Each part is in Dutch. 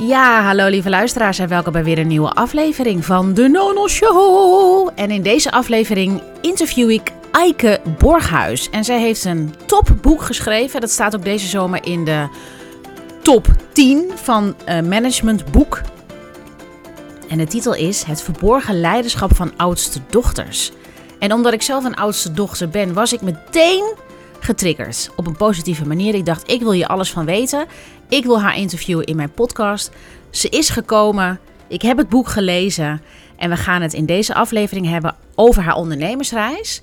Ja, hallo lieve luisteraars en welkom bij weer een nieuwe aflevering van de Nono Show. En in deze aflevering interview ik Eike Borghuis. En zij heeft een topboek geschreven. Dat staat ook deze zomer in de top 10 van uh, managementboek. En de titel is Het verborgen leiderschap van oudste dochters. En omdat ik zelf een oudste dochter ben, was ik meteen getriggerd. Op een positieve manier. Ik dacht, ik wil je alles van weten. Ik wil haar interviewen in mijn podcast. Ze is gekomen. Ik heb het boek gelezen. En we gaan het in deze aflevering hebben over haar ondernemersreis.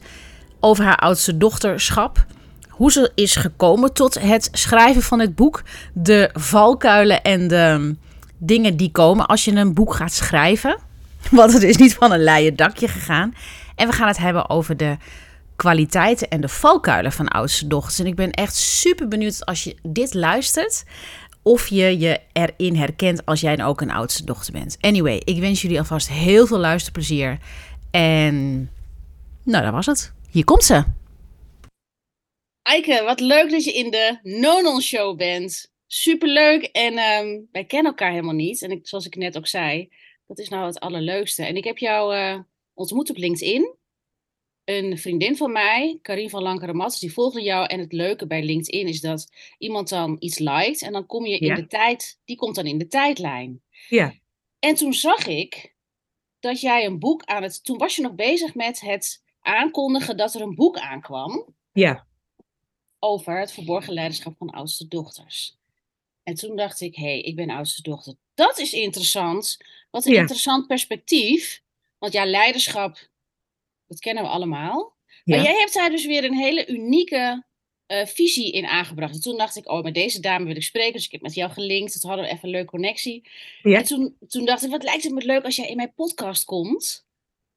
Over haar oudste dochterschap. Hoe ze is gekomen tot het schrijven van het boek. De valkuilen en de dingen die komen als je een boek gaat schrijven. Want het is niet van een leien dakje gegaan. En we gaan het hebben over de kwaliteiten en de valkuilen van oudste dochters. En ik ben echt super benieuwd als je dit luistert. Of je je erin herkent als jij ook een oudste dochter bent. Anyway, ik wens jullie alvast heel veel luisterplezier. En nou, dat was het. Hier komt ze. Eike, wat leuk dat je in de Nonon Show bent. Superleuk. En ehm, wij kennen elkaar helemaal niet. En ik, zoals ik net ook zei, dat is nou het allerleukste. En ik heb jou uh, ontmoet op LinkedIn een vriendin van mij, Karin van Lankere die volgde jou. En het leuke bij LinkedIn is dat iemand dan iets liked en dan kom je in de tijd, die komt dan in de tijdlijn. Ja. En toen zag ik dat jij een boek aan het, toen was je nog bezig met het aankondigen dat er een boek aankwam. Ja. Over het verborgen leiderschap van oudste dochters. En toen dacht ik, hé, hey, ik ben oudste dochter. Dat is interessant. Wat een interessant perspectief. Want ja, leiderschap dat kennen we allemaal. Maar jij hebt daar dus weer een hele unieke uh, visie in aangebracht. En toen dacht ik, oh, met deze dame wil ik spreken. Dus ik heb met jou gelinkt. Dat hadden we even een leuke connectie. Ja. En toen, toen dacht ik, wat lijkt het me leuk als jij in mijn podcast komt.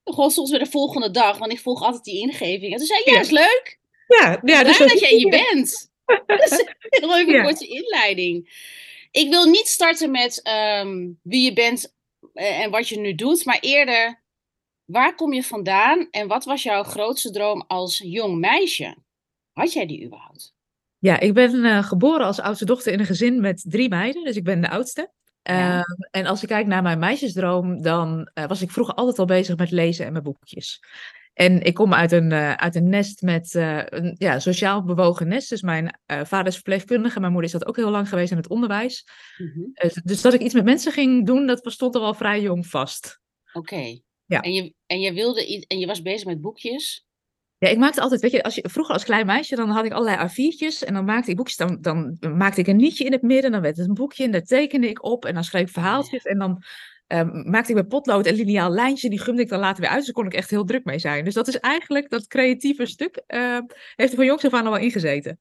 Gewoon soms weer de volgende dag, want ik volg altijd die ingeving. En toen zei ja, is leuk. Ja, ja dus dat jij hier bent. dat is een leuke korte inleiding. Ik wil niet starten met ehm, wie je bent eh, en wat je nu doet, maar eerder Waar kom je vandaan en wat was jouw grootste droom als jong meisje? Had jij die überhaupt? Ja, ik ben uh, geboren als oudste dochter in een gezin met drie meiden, dus ik ben de oudste. Uh, en als ik kijk naar mijn meisjesdroom, dan uh, was ik vroeger altijd al bezig met lezen en mijn boekjes. En ik kom uit een, uh, uit een nest met een ja, sociaal bewogen nest. Dus mijn vader is verpleegkundige, mijn moeder is dat ook heel lang geweest in het onderwijs. Mm -hmm. dus dat ik iets met mensen ging doen, dat stond er al vrij jong vast. Oké. Ja. En, je, en, je wilde, en je was bezig met boekjes? Ja, ik maakte altijd, weet je, als je, vroeger als klein meisje, dan had ik allerlei A4'tjes en dan maakte ik boekjes, dan, dan maakte ik een nietje in het midden, dan werd het een boekje en daar tekende ik op en dan schreef ik verhaaltjes en dan um, maakte ik met potlood en lineaal lijntje, die gumde ik dan later weer uit, dus daar kon ik echt heel druk mee zijn. Dus dat is eigenlijk, dat creatieve stuk, uh, heeft er van jongs af aan al wel ingezeten.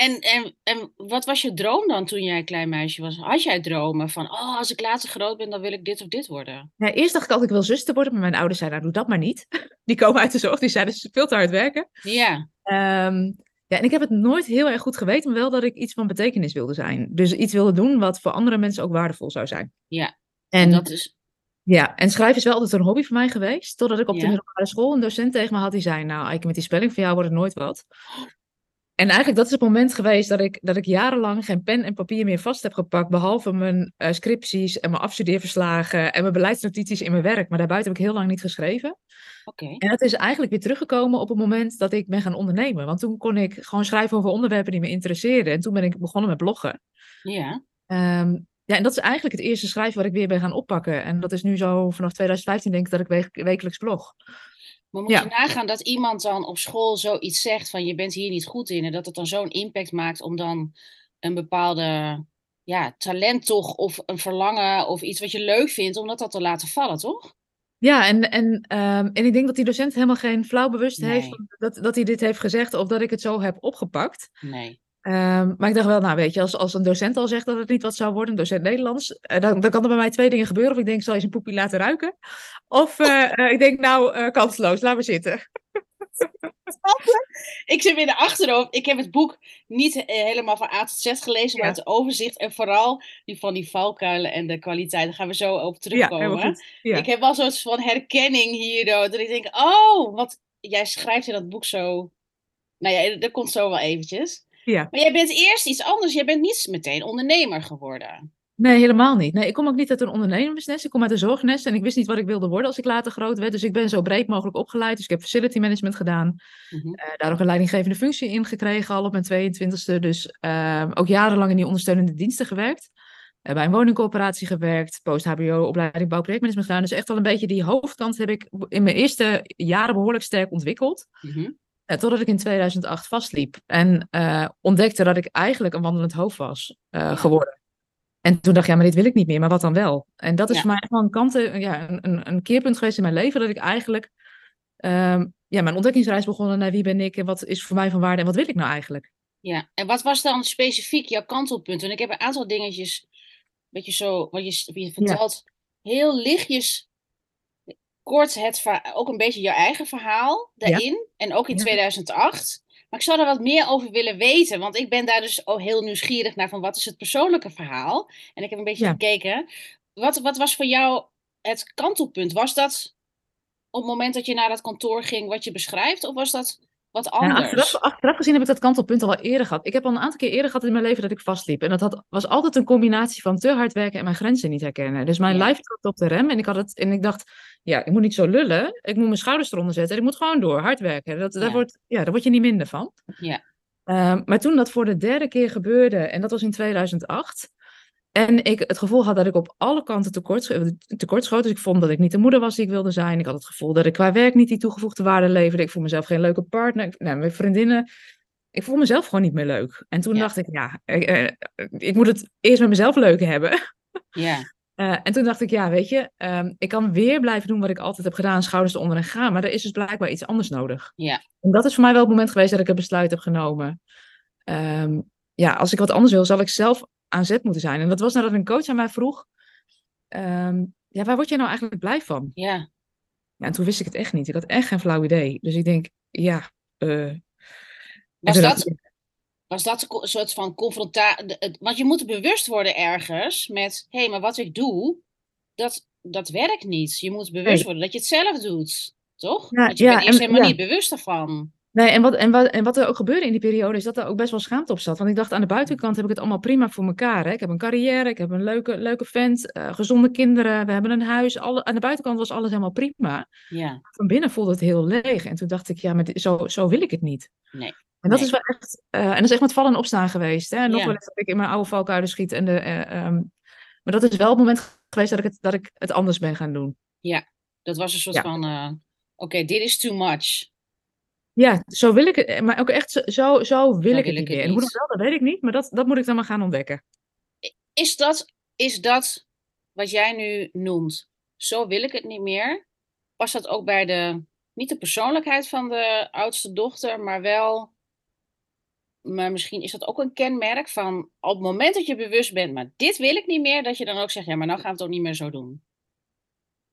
En, en, en wat was je droom dan toen jij een klein meisje was? Had jij dromen van, oh, als ik later groot ben, dan wil ik dit of dit worden? Ja, eerst dacht ik altijd, ik wil zuster worden, maar mijn ouders zeiden, nou, doe dat maar niet. Die komen uit de zorg, die zeiden, ze veel te hard werken. Ja. Um, ja, en ik heb het nooit heel erg goed geweten, maar wel dat ik iets van betekenis wilde zijn. Dus iets wilde doen wat voor andere mensen ook waardevol zou zijn. Ja, en, en dat is... Ja, en schrijven is wel altijd een hobby voor mij geweest. Totdat ik op de middelbare school een docent tegen me had die zei, nou, ik met die spelling van jou wordt het nooit wat. En eigenlijk dat is het moment geweest dat ik, dat ik jarenlang geen pen en papier meer vast heb gepakt. Behalve mijn uh, scripties en mijn afstudeerverslagen en mijn beleidsnotities in mijn werk. Maar daarbuiten heb ik heel lang niet geschreven. Oké. En dat is eigenlijk weer teruggekomen op het moment dat ik ben gaan ondernemen. Want toen kon ik gewoon schrijven over onderwerpen die me interesseerden. En toen ben ik begonnen met bloggen. Ja. Um, ja, en dat is eigenlijk het eerste schrijven wat ik weer ben gaan oppakken. En dat is nu zo vanaf 2015 denk ik dat ik wekelijks blog. Maar moet je nagaan dat iemand dan op school zoiets zegt van je bent hier niet goed in en dat het dan zo'n impact maakt om dan een bepaalde ja, talent toch of een verlangen of iets wat je leuk vindt, om dat, dat te laten vallen, toch? Ja, en, en, um, en ik denk dat die docent helemaal geen flauw bewust heeft dat, dat hij dit heeft gezegd of dat ik het zo heb opgepakt. Nee. Um, maar ik dacht wel, nou weet je, als, als een docent al zegt dat het niet wat zou worden, een docent Nederlands, uh, dan, dan kan er bij mij twee dingen gebeuren. Of ik denk, zal je een poepie laten ruiken? Of uh, uh, ik denk, nou, kansloos, laat me zitten. ik zit weer in de achterhoofd. Ik heb het boek niet helemaal van A tot Z gelezen, maar het overzicht en vooral die van die valkuilen en de kwaliteit. Daar gaan we zo op terugkomen. Ja, ik heb wel zo'n van herkenning hier, dat ik denk, oh, wat jij schrijft in dat boek zo. Nou ja, dat komt zo wel eventjes. Ja. Maar jij bent eerst iets anders. Jij bent niet meteen ondernemer geworden. Nee, helemaal niet. Nee, ik kom ook niet uit een ondernemersnest. Ik kom uit een zorgnest en ik wist niet wat ik wilde worden als ik later groot werd. Dus ik ben zo breed mogelijk opgeleid. Dus ik heb facility management gedaan. Eh, daar ook een leidinggevende functie in gekregen al op mijn 22e. Dus eh, ook jarenlang in die ondersteunende diensten gewerkt. Eh, bij een woningcoöperatie gewerkt. Post-HBO, opleiding bouwprojectmanagement gedaan. Dus echt wel een beetje die hoofdkant heb ik in mijn eerste jaren behoorlijk sterk ontwikkeld. Mhm. Totdat ik in 2008 vastliep en eh, ontdekte dat ik eigenlijk een wandelend hoofd was eh, geworden. En toen dacht ik, ja, maar dit wil ik niet meer, maar wat dan wel? En dat is Ja. voor mij echt wel een, kante, ja, een, een, een keerpunt geweest in mijn leven, dat ik eigenlijk ehm, ja, mijn ontdekkingsreis begonnen naar wie ben ik en wat is voor mij van waarde en wat wil ik nou eigenlijk? Ja, en wat was dan specifiek jouw kantelpunt? Want ik heb een aantal dingetjes, beetje zo, wat je, wat je vertelt, heel lichtjes, kort het, ook een beetje jouw eigen verhaal daarin. En ook in Ja. 2008. Maar ik zou er wat meer over willen weten, want ik ben daar dus ook heel nieuwsgierig naar van wat is het persoonlijke verhaal? En ik heb een beetje Ja. gekeken. Wat, wat was voor jou het kantelpunt? Was dat op het moment dat je naar dat kantoor ging wat je beschrijft, of was dat wat anders? achteraf, achteraf gezien heb ik dat kantelpunt al wel eerder gehad. Ik heb al een aantal keer eerder gehad in mijn leven dat ik vastliep. En dat had, was altijd een combinatie van te hard werken en mijn grenzen niet herkennen. Dus mijn Ja. lijf trapte op de rem en ik, had het, en ik dacht, ja, ik moet niet zo lullen. Ik moet mijn schouders eronder zetten. Ik moet gewoon door, hard werken. Dat, daar, wordt, ja, daar word je niet minder van. Ja. Ehm, maar toen dat voor de derde keer gebeurde, en dat was in 2008... En ik het gevoel had dat ik op alle kanten tekort, tekort schoot. Dus ik vond dat ik niet de moeder was die ik wilde zijn. Ik had het gevoel dat ik qua werk niet die toegevoegde waarde leverde. Ik voel mezelf geen leuke partner. Ik- Nou, mijn vriendinnen. Ik voel mezelf gewoon niet meer leuk. En toen Ja. dacht ik, ja, ik, eh, ik moet het eerst met mezelf leuk hebben. Ja, Eh, en toen dacht ik, ja, weet je, ehm, ik kan weer blijven doen wat ik altijd heb gedaan, schouders eronder en gaan. Maar er is dus blijkbaar iets anders nodig. Ja. En dat is voor mij wel het moment geweest dat ik een besluit heb genomen. Ehm, ja, als ik wat anders wil, zal ik zelf aan zet moeten zijn. En dat was nadat een coach aan mij vroeg, ehm, ja, waar word jij nou eigenlijk blij van? ja. Ja, en toen wist ik het echt niet. Ik had echt geen flauw idee. Dus ik denk, ja. eh, Was dat, was dat een soort van confrontatie? Want je moet bewust worden ergens met: hé, maar wat ik doe, dat, dat werkt niet. Je moet bewust Nee. worden dat je het zelf doet, toch? Ja, Want je ja, bent eerst en- helemaal ja. niet bewust ervan. Nee, en wat, en, wat, en wat er ook gebeurde in die periode is dat er ook best wel schaamte op zat. Want ik dacht, aan de buitenkant heb ik het allemaal prima voor elkaar. Hè? Ik heb een carrière, ik heb een leuke, leuke vent, eh, gezonde kinderen, we hebben een huis. Alle, aan de buitenkant was alles helemaal prima. Ja, Van binnen voelde het heel leeg. En toen dacht ik, ja, maar dit- zo, zo wil ik het niet. Nee. En dat Nee. is wel echt, eh, en dat is echt met vallen en opstaan geweest. Hè? En nog Ja. wel eens dat ik in mijn oude valkuilen schiet. En de, eh, ehm, maar dat is wel het moment geweest dat ik het, dat ik het anders ben gaan doen. dat was een soort Ja. van: oké, dit is too much. Ja, zo wil ik het. Maar ook echt, zo, zo, zo wil ik het niet meer. En hoe dat wel, dat weet ik niet. Maar dat, dat moet ik dan maar gaan ontdekken. Is dat, is dat wat jij nu noemt? Zo wil ik het niet meer. Was dat ook bij de, niet de persoonlijkheid van de oudste dochter, maar wel, maar misschien is dat ook een kenmerk van op het moment dat je bewust bent, maar dit wil ik niet meer, dat je dan ook zegt, ja, maar nou gaan we het ook niet meer zo doen.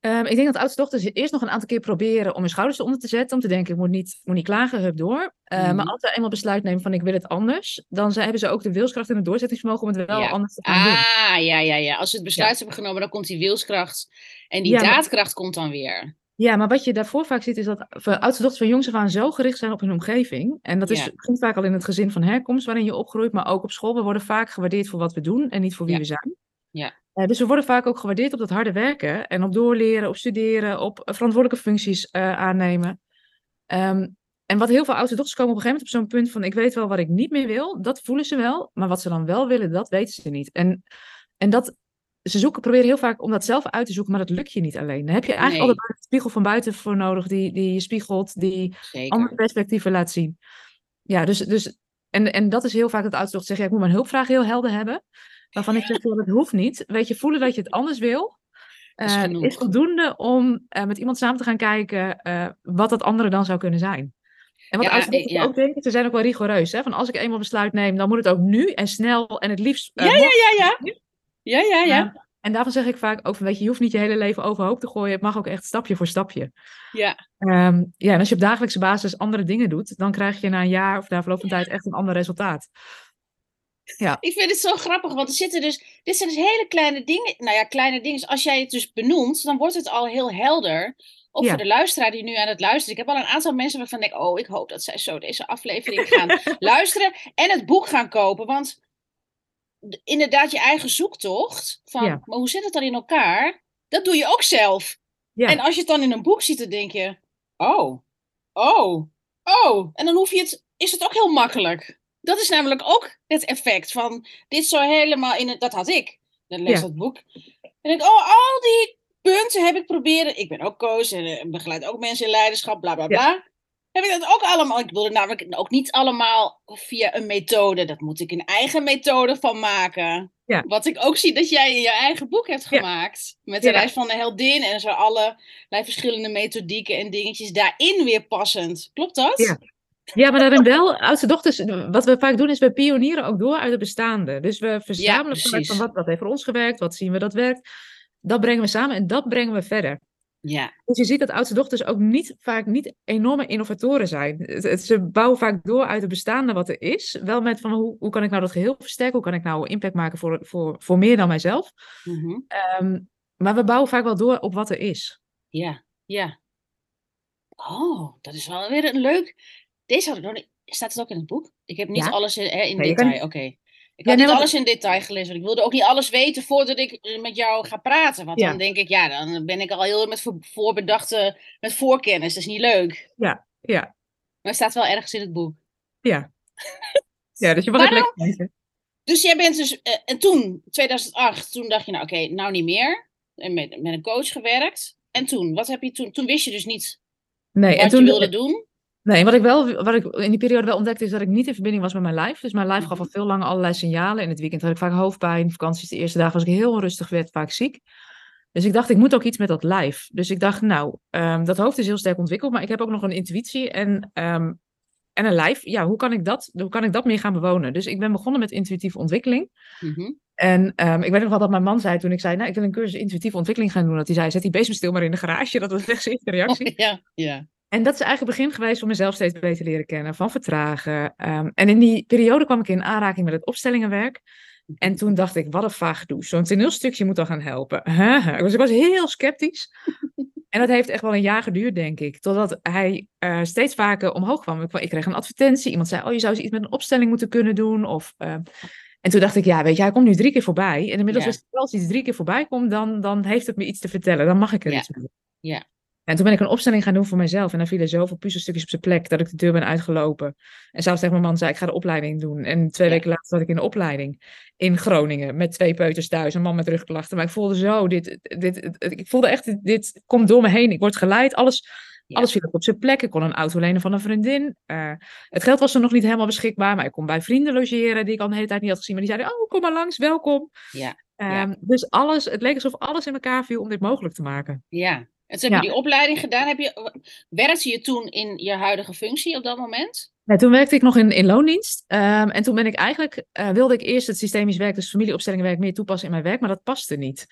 Ehm, ik denk dat oudste dochters eerst nog een aantal keer proberen om hun schouders eronder te zetten. Om te denken, ik moet niet, moet niet klagen, hup door. Eh, Mhm. Maar als ze eenmaal besluit nemen van ik wil het anders. Dan ze, hebben ze ook de wilskracht en het doorzettingsvermogen om het wel Ja. anders te gaan doen. Ah, ja, ja, ja. Als ze het besluit hebben genomen, dan komt die wilskracht en die Ja, maar- daadkracht komt dan weer. Ja, maar wat je daarvoor vaak ziet is dat oudste dochters van jongs af aan zo gericht zijn op hun omgeving. En dat is, begint vaak al in het gezin van herkomst waarin je opgroeit, maar ook op school. We worden vaak gewaardeerd voor wat we doen en niet voor wie we zijn. Ja. Eh, dus we worden vaak ook gewaardeerd op dat harde werken en op doorleren, op studeren, op eh, verantwoordelijke functies eh, aannemen. Ehm, en wat heel veel oudste dochters komen op een gegeven moment op zo'n punt van ik weet wel wat ik niet meer wil, dat voelen ze wel, maar wat ze dan wel willen, dat weten ze niet. En, en dat, ze zoeken, proberen heel vaak om dat zelf uit te zoeken, maar dat lukt je niet alleen. Dan heb je eigenlijk Nee. altijd een spiegel van buiten voor nodig, die, die je spiegelt, die Zeker. andere perspectieven laat zien. Ja, dus, dus en, en dat is heel vaak dat zegt, ja, ik moet mijn hulpvraag heel helder hebben. Waarvan ik zeg, ja, dat hoeft niet. Weet je, voelen dat je het anders wil, Is genoeg. is voldoende om eh, met iemand samen te gaan kijken eh, wat dat andere dan zou kunnen zijn. En wat Ja, ja. ook denken, ze zijn ook wel rigoureus. Hè? Van als ik eenmaal besluit neem, dan moet het ook nu en snel en het liefst Ja, ja, ja. Ja, ja, ja. Ja. En daarvan zeg ik vaak ook van, weet je, je hoeft niet je hele leven overhoop te gooien. Het mag ook echt stapje voor stapje. Ja, Ehm, ja, en als je op dagelijkse basis andere dingen doet, dan krijg je na een jaar of na verloop van tijd echt een ander resultaat. Ik vind het zo grappig, want er zitten dus, dit zijn dus hele kleine dingen. Nou ja, kleine dingen. Als jij het dus benoemt, dan wordt het al heel helder. Ja. voor de luisteraar die nu aan het luisteren. Ik heb al een aantal mensen waarvan ik denk, oh, ik hoop dat zij zo deze aflevering gaan luisteren en het boek gaan kopen. Want inderdaad je eigen zoektocht. Van, Ja. maar hoe zit het dan in elkaar? Dat doe je ook zelf. Ja. En als je het dan in een boek ziet, dan denk je, oh, oh, oh. En dan hoef je het, is het ook heel makkelijk. Dat is namelijk ook het effect van, dit zo helemaal in het, dat had ik. Dan lees Ja. dat boek. En denk ik, oh, al die punten heb ik proberen. Ik ben ook coach en eh, begeleid ook mensen in leiderschap, bla bla Ja. bla. Heb ik dat ook allemaal? Ik bedoel het namelijk ook niet allemaal via een methode. Dat moet ik een eigen methode van maken. Ja. Wat ik ook zie dat jij in je eigen boek hebt gemaakt. Met de reis van de heldin en zo allerlei verschillende methodieken en dingetjes daarin weer passend. Klopt dat? Ja. Ja, maar daarin wel, oudste dochters, wat we vaak doen is we pionieren ook door uit het bestaande. Dus we verzamelen van wat, wat heeft voor ons gewerkt, wat zien we dat werkt. Dat brengen we samen en dat brengen we verder. Ja. Dus je ziet dat oudste dochters ook niet, vaak niet enorme innovatoren zijn. Ze bouwen vaak door uit het bestaande wat er is. Wel met van hoe, hoe kan ik nou dat geheel versterken? Hoe kan ik nou impact maken voor, voor, voor meer dan mijzelf? Mhm. Ehm, maar we bouwen vaak wel door op wat er is. Ja, ja. Oh, dat is wel weer een leuk. Deze had ik nog niet. Staat het ook in het boek? Ik heb niet Ja. alles in, hè, in Nee, je kan detail. Oké. Ik Ja, had nee, niet want- alles in detail gelezen. Want ik wilde ook niet alles weten voordat ik eh, met jou ga praten. Want Ja. dan denk ik, ja, dan ben ik al heel met voor- voorbedachte, met voorkennis. Dat is niet leuk. Ja, Maar het staat wel ergens in het boek. ja. Ja, dus je mag het lekker lezen. Dus jij bent dus, eh, en toen, 2008, toen dacht je, nou oké, nou niet meer. En met, met een coach gewerkt. En toen, wat heb je toen? Toen wist je dus niet Nee, en wat toen je wilde doen. Nee, wat ik wel, wat ik in die periode wel ontdekte, is dat ik niet in verbinding was met mijn lijf. Dus mijn lijf gaf al veel langer allerlei signalen. In het weekend had ik vaak hoofdpijn. Vakanties, de eerste dagen was ik heel onrustig, werd vaak ziek. Dus ik dacht, ik moet ook iets met dat lijf. Dus ik dacht, nou, ehm, dat hoofd is heel sterk ontwikkeld, maar ik heb ook nog een intuïtie en, ehm, en een lijf. Ja, hoe kan, ik dat, hoe kan ik dat meer gaan bewonen? Dus ik ben begonnen met intuïtieve ontwikkeling. Mhm. En ehm, ik weet nog wel dat mijn man zei toen ik zei, nou, ik wil een cursus intuïtieve ontwikkeling gaan doen. Dat hij zei, zet die bezem stil maar in de garage. Dat was echt zijn eerste reactie. Ja, ja. En dat is eigenlijk het begin geweest om mezelf steeds beter leren kennen, van vertragen. Ehm, en in die periode kwam ik in aanraking met het opstellingenwerk. En toen dacht ik, wat een vaag doe. Zo'n toneelstukje moet dan gaan helpen. Dus ik was heel sceptisch. En dat heeft echt wel een jaar geduurd, denk ik. Totdat hij eh, steeds vaker omhoog kwam. Ik, ik kreeg een advertentie. Iemand zei, oh, je zou eens iets met een opstelling moeten kunnen doen. Of, ehm, en toen dacht ik, ja, weet je, hij komt nu drie keer voorbij. En inmiddels Ja. wel als iets drie keer voorbij komt, dan, dan heeft het me iets te vertellen. Dan mag ik er Ja. iets mee. Ja. En toen ben ik een opstelling gaan doen voor mezelf. En dan vielen zoveel puzzelstukjes op zijn plek dat ik de deur ben uitgelopen. En zelfs tegen mijn man zei, ik ga de opleiding doen. En twee Ja. weken later zat ik in de opleiding in Groningen. Met twee peuters thuis, een man met rugklachten. Maar ik voelde zo, dit, dit, ik voelde echt, dit, dit komt door me heen. Ik word geleid, alles, Ja. alles viel op zijn plek. Ik kon een auto lenen van een vriendin. Eh, het geld was er nog niet helemaal beschikbaar. Maar ik kon bij vrienden logeren die ik al de hele tijd niet had gezien. Maar die zeiden, oh, kom maar langs, welkom. Ja. Ja. Ehm, Dus alles, het leek alsof alles in elkaar viel om dit mogelijk te maken. Ja. En toen heb je die opleiding gedaan. Heb je, werkte je toen in je huidige functie op dat moment? Nee, toen werkte ik nog in, in loondienst. Ehm, en toen ben ik eigenlijk, eh, wilde ik eerst het systemisch werk, dus familieopstellingenwerk, meer toepassen in mijn werk, maar dat paste niet.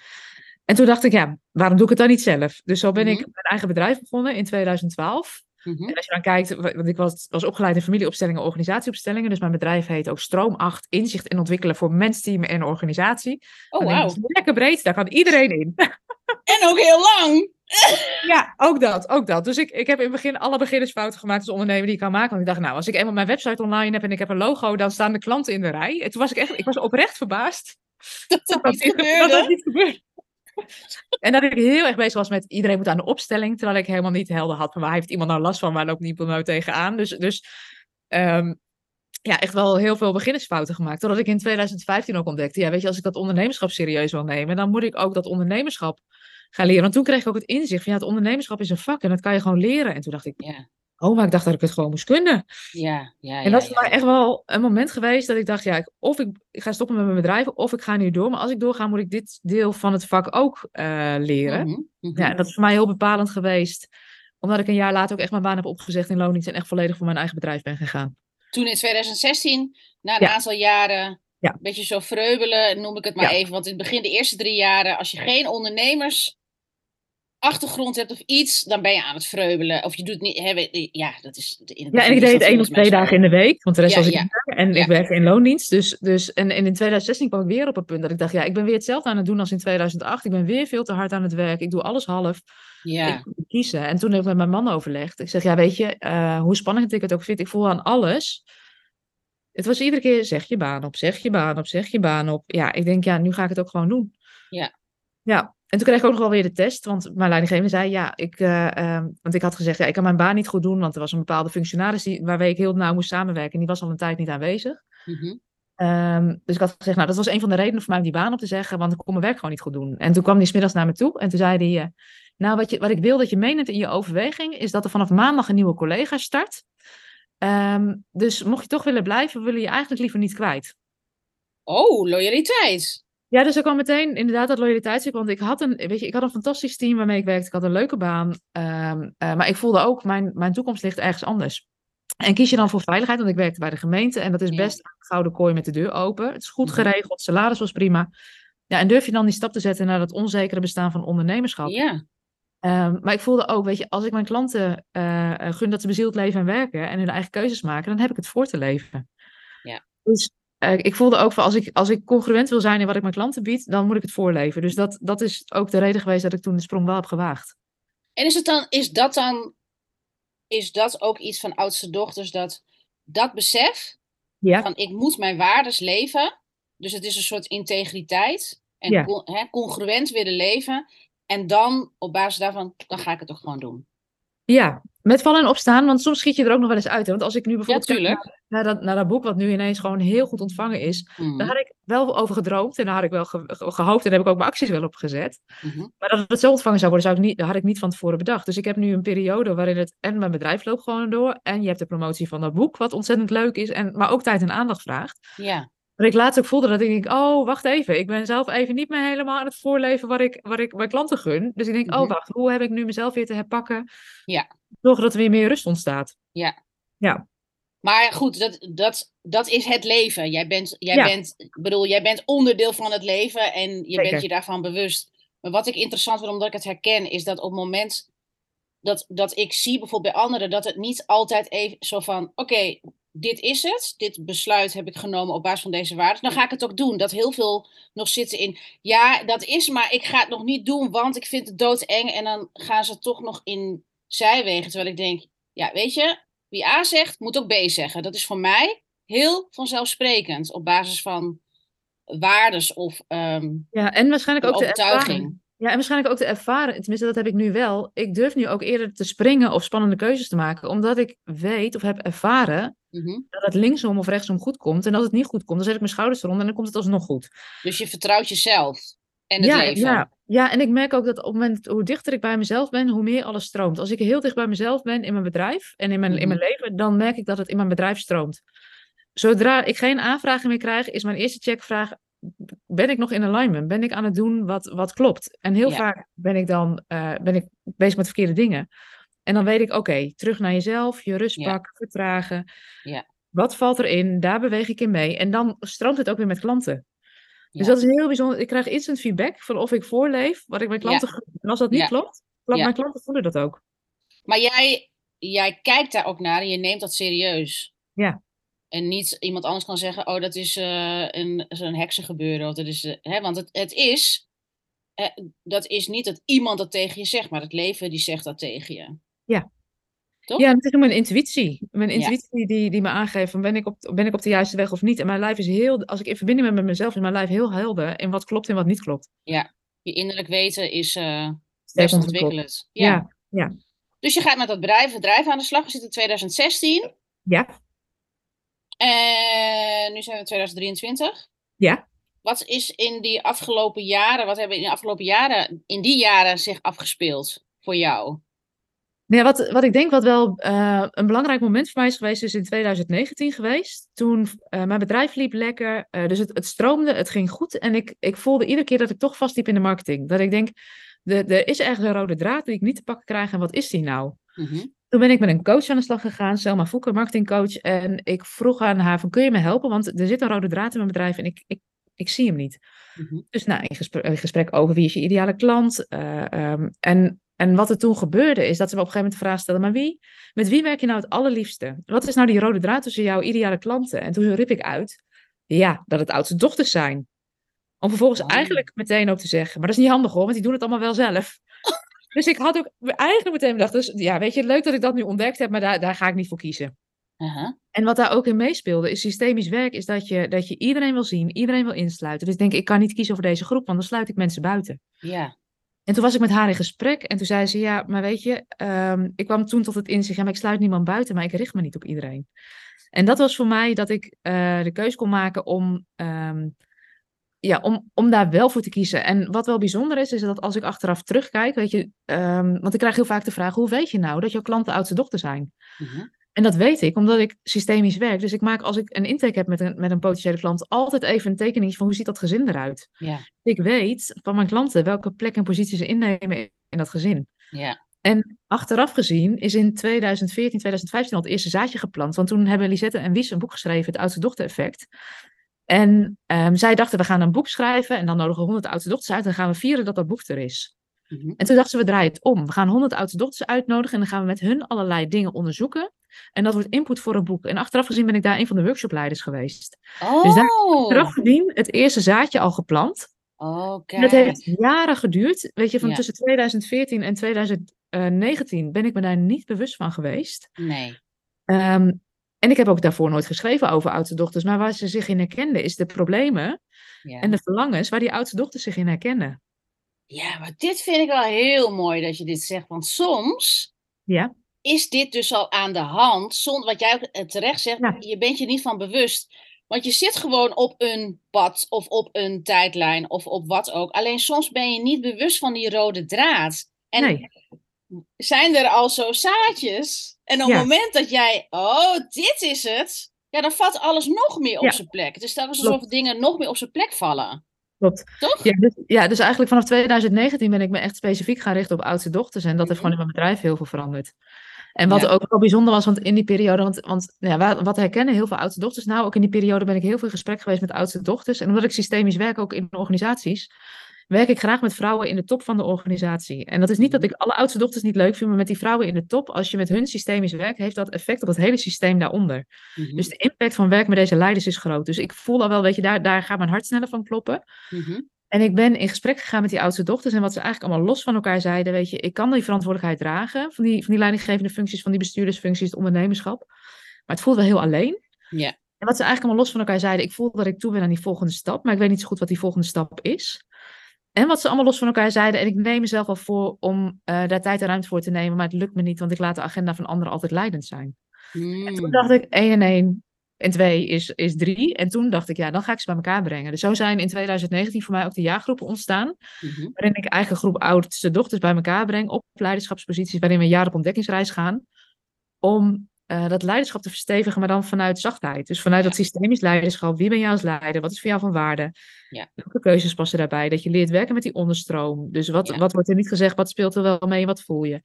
En toen dacht ik, ja, waarom doe ik het dan niet zelf? Dus zo ben ik Mhm. mijn eigen bedrijf begonnen in 2012. Mhm. En als je dan kijkt, wa- want ik was, was opgeleid in familieopstellingen, organisatieopstellingen, dus mijn bedrijf heet ook Stroom 8, inzicht en ontwikkelen voor mens, team en organisatie. Oh, wauw. Lekker breed, daar kan iedereen in. En ook heel lang. Ja, ook dat, ook dat. Dus ik, ik heb in het begin alle beginnersfouten gemaakt als ondernemer die ik kan maken. Want ik dacht, nou, als ik eenmaal mijn website online heb en ik heb een logo, dan staan de klanten in de rij. En toen was ik echt, ik was oprecht verbaasd. Dat dat niet dit- dat dat gebeurde. niet gebeurde. En dat ik heel erg bezig was met iedereen moet aan de opstelling, terwijl ik helemaal niet helder had van waar heeft iemand nou last van, waar loopt iemand nou tegenaan. Dus, dus ehm, ja, echt wel heel veel beginnersfouten gemaakt. Totdat ik in 2015 ook ontdekte, ja, weet je, als ik dat ondernemerschap serieus wil nemen, dan moet ik ook dat ondernemerschap gaan leren. Want toen kreeg ik ook het inzicht van ja, het ondernemerschap is een vak en dat kan je gewoon leren. En toen dacht ik, Ja, oh, maar ik dacht dat ik het gewoon moest kunnen. ja, ja. En dat is ja, voor mij ja. echt wel een moment geweest dat ik dacht, ja, ik- of ik, ik ga stoppen met mijn bedrijf, of ik ga nu door. Maar als ik doorga, moet ik dit deel van het vak ook eh, leren. Mhm, mhm. Ja, dat is voor mij heel bepalend geweest. Omdat ik een jaar later ook echt mijn baan heb opgezegd in loondienst en echt volledig voor mijn eigen bedrijf ben gegaan. Toen in 2016, na een Ja. aantal jaren, Ja. een beetje zo vreubelen, noem ik het maar Ja. even. Want in het begin, de eerste drie jaren, als je geen ondernemers achtergrond hebt of iets, dan ben je aan het vreubelen. Of je doet niet, hè, ja, dat is in Ja, en ik deed het één of twee dagen in de week, want de rest Ja, was ik ja. En Ja. ik werkte in loondienst. Dus, dus, en, en in 2016 kwam ik weer op het punt dat ik dacht, ja, ik ben weer hetzelfde aan het doen als in 2008. Ik ben weer veel te hard aan het werk. Ik doe alles half. Ja, Ik kiezen. En toen heb ik met mijn man overlegd. Ik zeg, ja, weet je, eh, hoe spannend ik het ook vind, ik voel aan alles het was iedere keer zeg je baan op, zeg je baan op, zeg je baan op. Ja, ik denk, ja, nu ga ik het ook gewoon doen. Ja. Ja, en toen kreeg ik ook nog wel weer de test, want mijn leidinggevende zei, ja, ik, eh, ehm, want ik had gezegd, ja, ik kan mijn baan niet goed doen, want er was een bepaalde functionaris die, waarmee ik heel nauw moest samenwerken en die was al een tijd niet aanwezig. Mhm. Ehm, dus ik had gezegd, nou, dat was een van de redenen voor mij om die baan op te zeggen, want ik kon mijn werk gewoon niet goed doen. En toen kwam hij smiddags naar me toe en toen zei hij, eh, nou, wat, je, wat ik wil dat je meeneemt in je overweging, is dat er vanaf maandag een nieuwe collega start. Ehm, dus mocht je toch willen blijven, willen je eigenlijk liever niet kwijt. Oh, loyaliteit. Ja, dus er kwam meteen inderdaad dat loyaliteitsstuk. Want ik had, een, weet je, ik had een fantastisch team waarmee ik werkte. Ik had een leuke baan. Ehm, eh, maar ik voelde ook, mijn, mijn toekomst ligt ergens anders. En kies je dan voor veiligheid, want ik werkte bij de gemeente. En dat is best een gouden kooi met de deur open. Het is goed Mhm. geregeld, salaris was prima. Ja, en durf je dan die stap te zetten naar dat onzekere bestaan van ondernemerschap? Ja. Ehm, maar ik voelde ook, weet je, als ik mijn klanten eh, eh, gun dat ze bezield leven en werken en hun eigen keuzes maken, dan heb ik het voor te leven. Ja. Dus eh, ik voelde ook van als ik, als ik congruent wil zijn in wat ik mijn klanten bied, dan moet ik het voorleven. Dus dat, dat is ook de reden geweest dat ik toen de sprong wel heb gewaagd. En is, het dan, is dat dan, is dat ook iets van oudste dochters, dat, dat besef Ja, van ik moet mijn waardes leven, dus het is een soort integriteit en Ja. con- hè, congruent willen leven, en dan op basis daarvan, dan ga ik het toch gewoon doen. ja, met vallen en opstaan, want soms schiet je er ook nog wel eens uit. Hè? Want als ik nu bijvoorbeeld naar, naar dat, naar dat boek, wat nu ineens gewoon heel goed ontvangen is, Mhm, daar had ik wel over gedroomd en daar had ik wel ge- ge- gehoopt en daar heb ik ook mijn acties wel op gezet. mhm. Maar dat het zo ontvangen zou worden, zou ik niet, dat had ik niet van tevoren bedacht. Dus ik heb nu een periode waarin het en mijn bedrijf loopt gewoon door. En je hebt de promotie van dat boek, wat ontzettend leuk is, en, maar ook tijd en aandacht vraagt. Ja, Maar ik laatst ook voelde dat ik denk, oh, wacht even. Ik ben zelf even niet meer helemaal aan het voorleven waar ik, waar ik mijn klanten gun. Dus ik denk, Mhm. oh, wacht, hoe heb ik nu mezelf weer te herpakken? Ja. Zorgen dat er weer meer rust ontstaat. Ja. Ja. maar goed, dat, dat, dat is het leven. Jij bent, jij Ja. bent, bedoel, jij bent onderdeel van het leven en je Zeker. bent je daarvan bewust. Maar wat ik interessant vind, omdat ik het herken, is dat op het moment dat, dat ik zie bijvoorbeeld bij anderen, dat het niet altijd even zo van, oké, dit is het, dit besluit heb ik genomen op basis van deze waarden, dan ga ik het ook doen. Dat heel veel nog zitten in, ja, dat is, maar ik ga het nog niet doen, want ik vind het doodeng. En dan gaan ze toch nog in zijwegen, terwijl ik denk, ja, weet je, wie A zegt, moet ook B zeggen. Dat is voor mij heel vanzelfsprekend op basis van waardes of ehm, Ja, en waarschijnlijk ook de ervaring. overtuiging. Ja, en waarschijnlijk ook te ervaren, tenminste dat heb ik nu wel. Ik durf nu ook eerder te springen of spannende keuzes te maken, omdat ik weet of heb ervaren Mhm. dat het linksom of rechtsom goed komt. En als het niet goed komt, dan zet ik mijn schouders eronder en dan komt het alsnog goed. Dus je vertrouwt jezelf en het ja, leven. Ja, ja, en ik merk ook dat op het moment hoe dichter ik bij mezelf ben, hoe meer alles stroomt. Als ik heel dicht bij mezelf ben in mijn bedrijf en in mijn, in mijn leven, dan merk ik dat het in mijn bedrijf stroomt. Zodra ik geen aanvragen meer krijg, is mijn eerste checkvraag: ben ik nog in alignment? Ben ik aan het doen wat, wat klopt? En heel Ja. vaak ben ik dan eh, ben ik bezig met verkeerde dingen. En dan weet ik, oké, terug naar jezelf, je rust Ja. vertragen. Ja. Wat valt erin? Daar beweeg ik in mee. En dan stroomt het ook weer met klanten. Dus dat is heel bijzonder. Ik krijg instant feedback van of ik voorleef, wat ik mijn klanten. En als dat niet klopt, klopt mijn klanten voelen dat ook. Maar jij, jij kijkt daar ook naar en je neemt dat serieus. Ja. En niet iemand anders kan zeggen, oh, dat is eh, een, zo'n heksengebeuren. Of dat is, eh, hè, want het, het is, eh, dat is niet dat iemand dat tegen je zegt, maar het leven die zegt dat tegen je. Ja. Toch? Ja, het is mijn intuïtie. Mijn Ja. intuïtie die, die me aangeeft van ben ik, op, ben ik op de juiste weg of niet. En mijn lijf is heel, als ik in verbinding ben met mezelf, is mijn lijf heel helder in wat klopt en wat niet klopt. Je innerlijk weten is Sterk best ontwikkeld. ontwikkeld. Ja. Ja. Dus je gaat met dat bedrijf, bedrijf aan de slag. We zitten in 2016 Ja, en nu zijn we in 2023. ja. Wat is in die afgelopen jaren, wat hebben in de afgelopen jaren, in die jaren zich afgespeeld voor jou? Nou ja, wat, wat ik denk wat wel eh, een belangrijk moment voor mij is geweest, is in 2019 geweest. Toen eh, mijn bedrijf liep lekker, eh, dus het, het stroomde, het ging goed. En ik, ik voelde iedere keer dat ik toch vastliep in de marketing. Dat ik denk, de, er is ergens een rode draad die ik niet te pakken krijg en wat is die nou? Mhm. Toen ben ik met een coach aan de slag gegaan, Selma Voeker, marketingcoach. En ik vroeg aan haar van, kun je me helpen? Want er zit een rode draad in mijn bedrijf en ik, ik, ik zie hem niet. Mhm. Dus nou, in gesprek, in gesprek over wie is je ideale klant. ehm, en, en wat er toen gebeurde is dat ze me op een gegeven moment de vraag stelde, maar wie, met wie werk je nou het allerliefste? Wat is nou die rode draad tussen jouw ideale klanten? En toen riep ik uit, ja, dat het oudste dochters zijn. Om vervolgens eigenlijk meteen ook te zeggen, maar dat is niet handig hoor, want die doen het allemaal wel zelf. Dus ik had ook eigenlijk meteen bedacht, dus ja, weet je, leuk dat ik dat nu ontdekt heb, maar daar, daar ga ik niet voor kiezen. Aha. En wat daar ook in meespeelde, is systemisch werk, is dat je, dat je iedereen wil zien, iedereen wil insluiten. Dus ik denk, ik kan niet kiezen voor deze groep, want dan sluit ik mensen buiten. Ja. En toen was ik met haar in gesprek en toen zei ze, ja, maar weet je, ehm, ik kwam toen tot het inzicht, ja, maar ik sluit niemand buiten, maar ik richt me niet op iedereen. En dat was voor mij dat ik eh, de keus kon maken om, ehm, ja, om, om daar wel voor te kiezen. En wat wel bijzonder is, is dat als ik achteraf terugkijk, weet je, ehm, want ik krijg heel vaak de vraag, hoe weet je nou dat jouw klanten oudste dochter zijn? Mhm. En dat weet ik, omdat ik systemisch werk. Dus ik maak als ik een intake heb met een, met een potentiële klant, altijd even een tekening van hoe ziet dat gezin eruit. Ja. Ik weet van mijn klanten welke plek en positie ze innemen in dat gezin. Ja. En achteraf gezien is in 2014, 2015 al het eerste zaadje geplant. Want toen hebben Lisette en Wies een boek geschreven, Het Oudste Dochter Effect. En ehm, zij dachten, we gaan een boek schrijven en dan nodigen we 100 oudste dochters uit en dan gaan we vieren dat dat boek er is. Mhm. En toen dachten ze, we draaien het om. We gaan 100 oudste dochters uitnodigen en dan gaan we met hun allerlei dingen onderzoeken. En dat wordt input voor een boek. En achteraf gezien ben ik daar een van de workshopleiders geweest. Oh. Dus daar- Achteraf gezien het eerste zaadje al geplant. Oh, En dat heeft jaren geduurd. Weet je, van Ja. tussen 2014 en 2019 ben ik me daar niet bewust van geweest. Nee. Ehm, en ik heb ook daarvoor nooit geschreven over oudste dochters. Maar waar ze zich in herkenden, is de problemen Ja. en de verlangens waar die oudste dochters zich in herkennen. Ja, maar dit vind ik wel heel mooi dat je dit zegt. Want soms Ja, is dit dus al aan de hand. Zonder wat jij ook eh, terecht zegt, Ja. je bent je niet van bewust. Want je zit gewoon op een pad of op een tijdlijn of op wat ook. Alleen soms ben je niet bewust van die rode draad. En nee. zijn er al zo zaadjes. En op Ja. het moment dat jij, oh, dit is het. Ja, dan valt alles nog meer op zijn plek. Het is telkens Klopt. alsof dingen nog meer op zijn plek vallen. Klopt. Toch? Ja dus, ja, dus eigenlijk vanaf 2019 ben ik me echt specifiek gaan richten op oudste dochters. En dat heeft Mhm. gewoon in mijn bedrijf heel veel veranderd. En wat Ja. ook wel bijzonder was, want in die periode, want, want nou ja, wa- wat herkennen heel veel oudste dochters nou? Ook in die periode ben ik heel veel in gesprek geweest met oudste dochters. En omdat ik systemisch werk ook in organisaties, werk ik graag met vrouwen in de top van de organisatie. En dat is niet dat ik alle oudste dochters niet leuk vind, maar met die vrouwen in de top, als je met hun systemisch werkt, heeft dat effect op het hele systeem daaronder. Mhm. Dus de impact van werk met deze leiders is groot. Dus ik voel al wel, weet je, daar, daar gaat mijn hart sneller van kloppen. Mhm. En ik ben in gesprek gegaan met die oudste dochters. En wat ze eigenlijk allemaal los van elkaar zeiden. Weet je, ik kan die verantwoordelijkheid dragen. Van die, van die leidinggevende functies, van die bestuurdersfuncties, het ondernemerschap. Maar het voelt wel heel alleen. Ja. En wat ze eigenlijk allemaal los van elkaar zeiden. Ik voel dat ik toe ben aan die volgende stap. Maar ik weet niet zo goed wat die volgende stap is. En wat ze allemaal los van elkaar zeiden. En ik neem mezelf al voor om eh, daar tijd en ruimte voor te nemen. Maar het lukt me niet, want ik laat de agenda van anderen altijd leidend zijn. En toen Mm. dacht ik, 1 en 1 en 2 is, is 3. En toen dacht ik, ja, dan ga ik ze bij elkaar brengen. Dus zo zijn in 2019 voor mij ook de jaargroepen ontstaan. Mhm. Waarin ik eigen groep oudste dochters bij elkaar breng op leiderschapsposities. Waarin we een jaar op ontdekkingsreis gaan. Om eh, dat leiderschap te verstevigen, maar dan vanuit zachtheid. Dus vanuit Ja. dat systemisch leiderschap. Wie ben jij als leider? Wat is voor jou van waarde? Ja. Welke keuzes passen daarbij? Dat je leert werken met die onderstroom. Dus wat, Ja. wat wordt er niet gezegd? Wat speelt er wel mee? Wat voel je?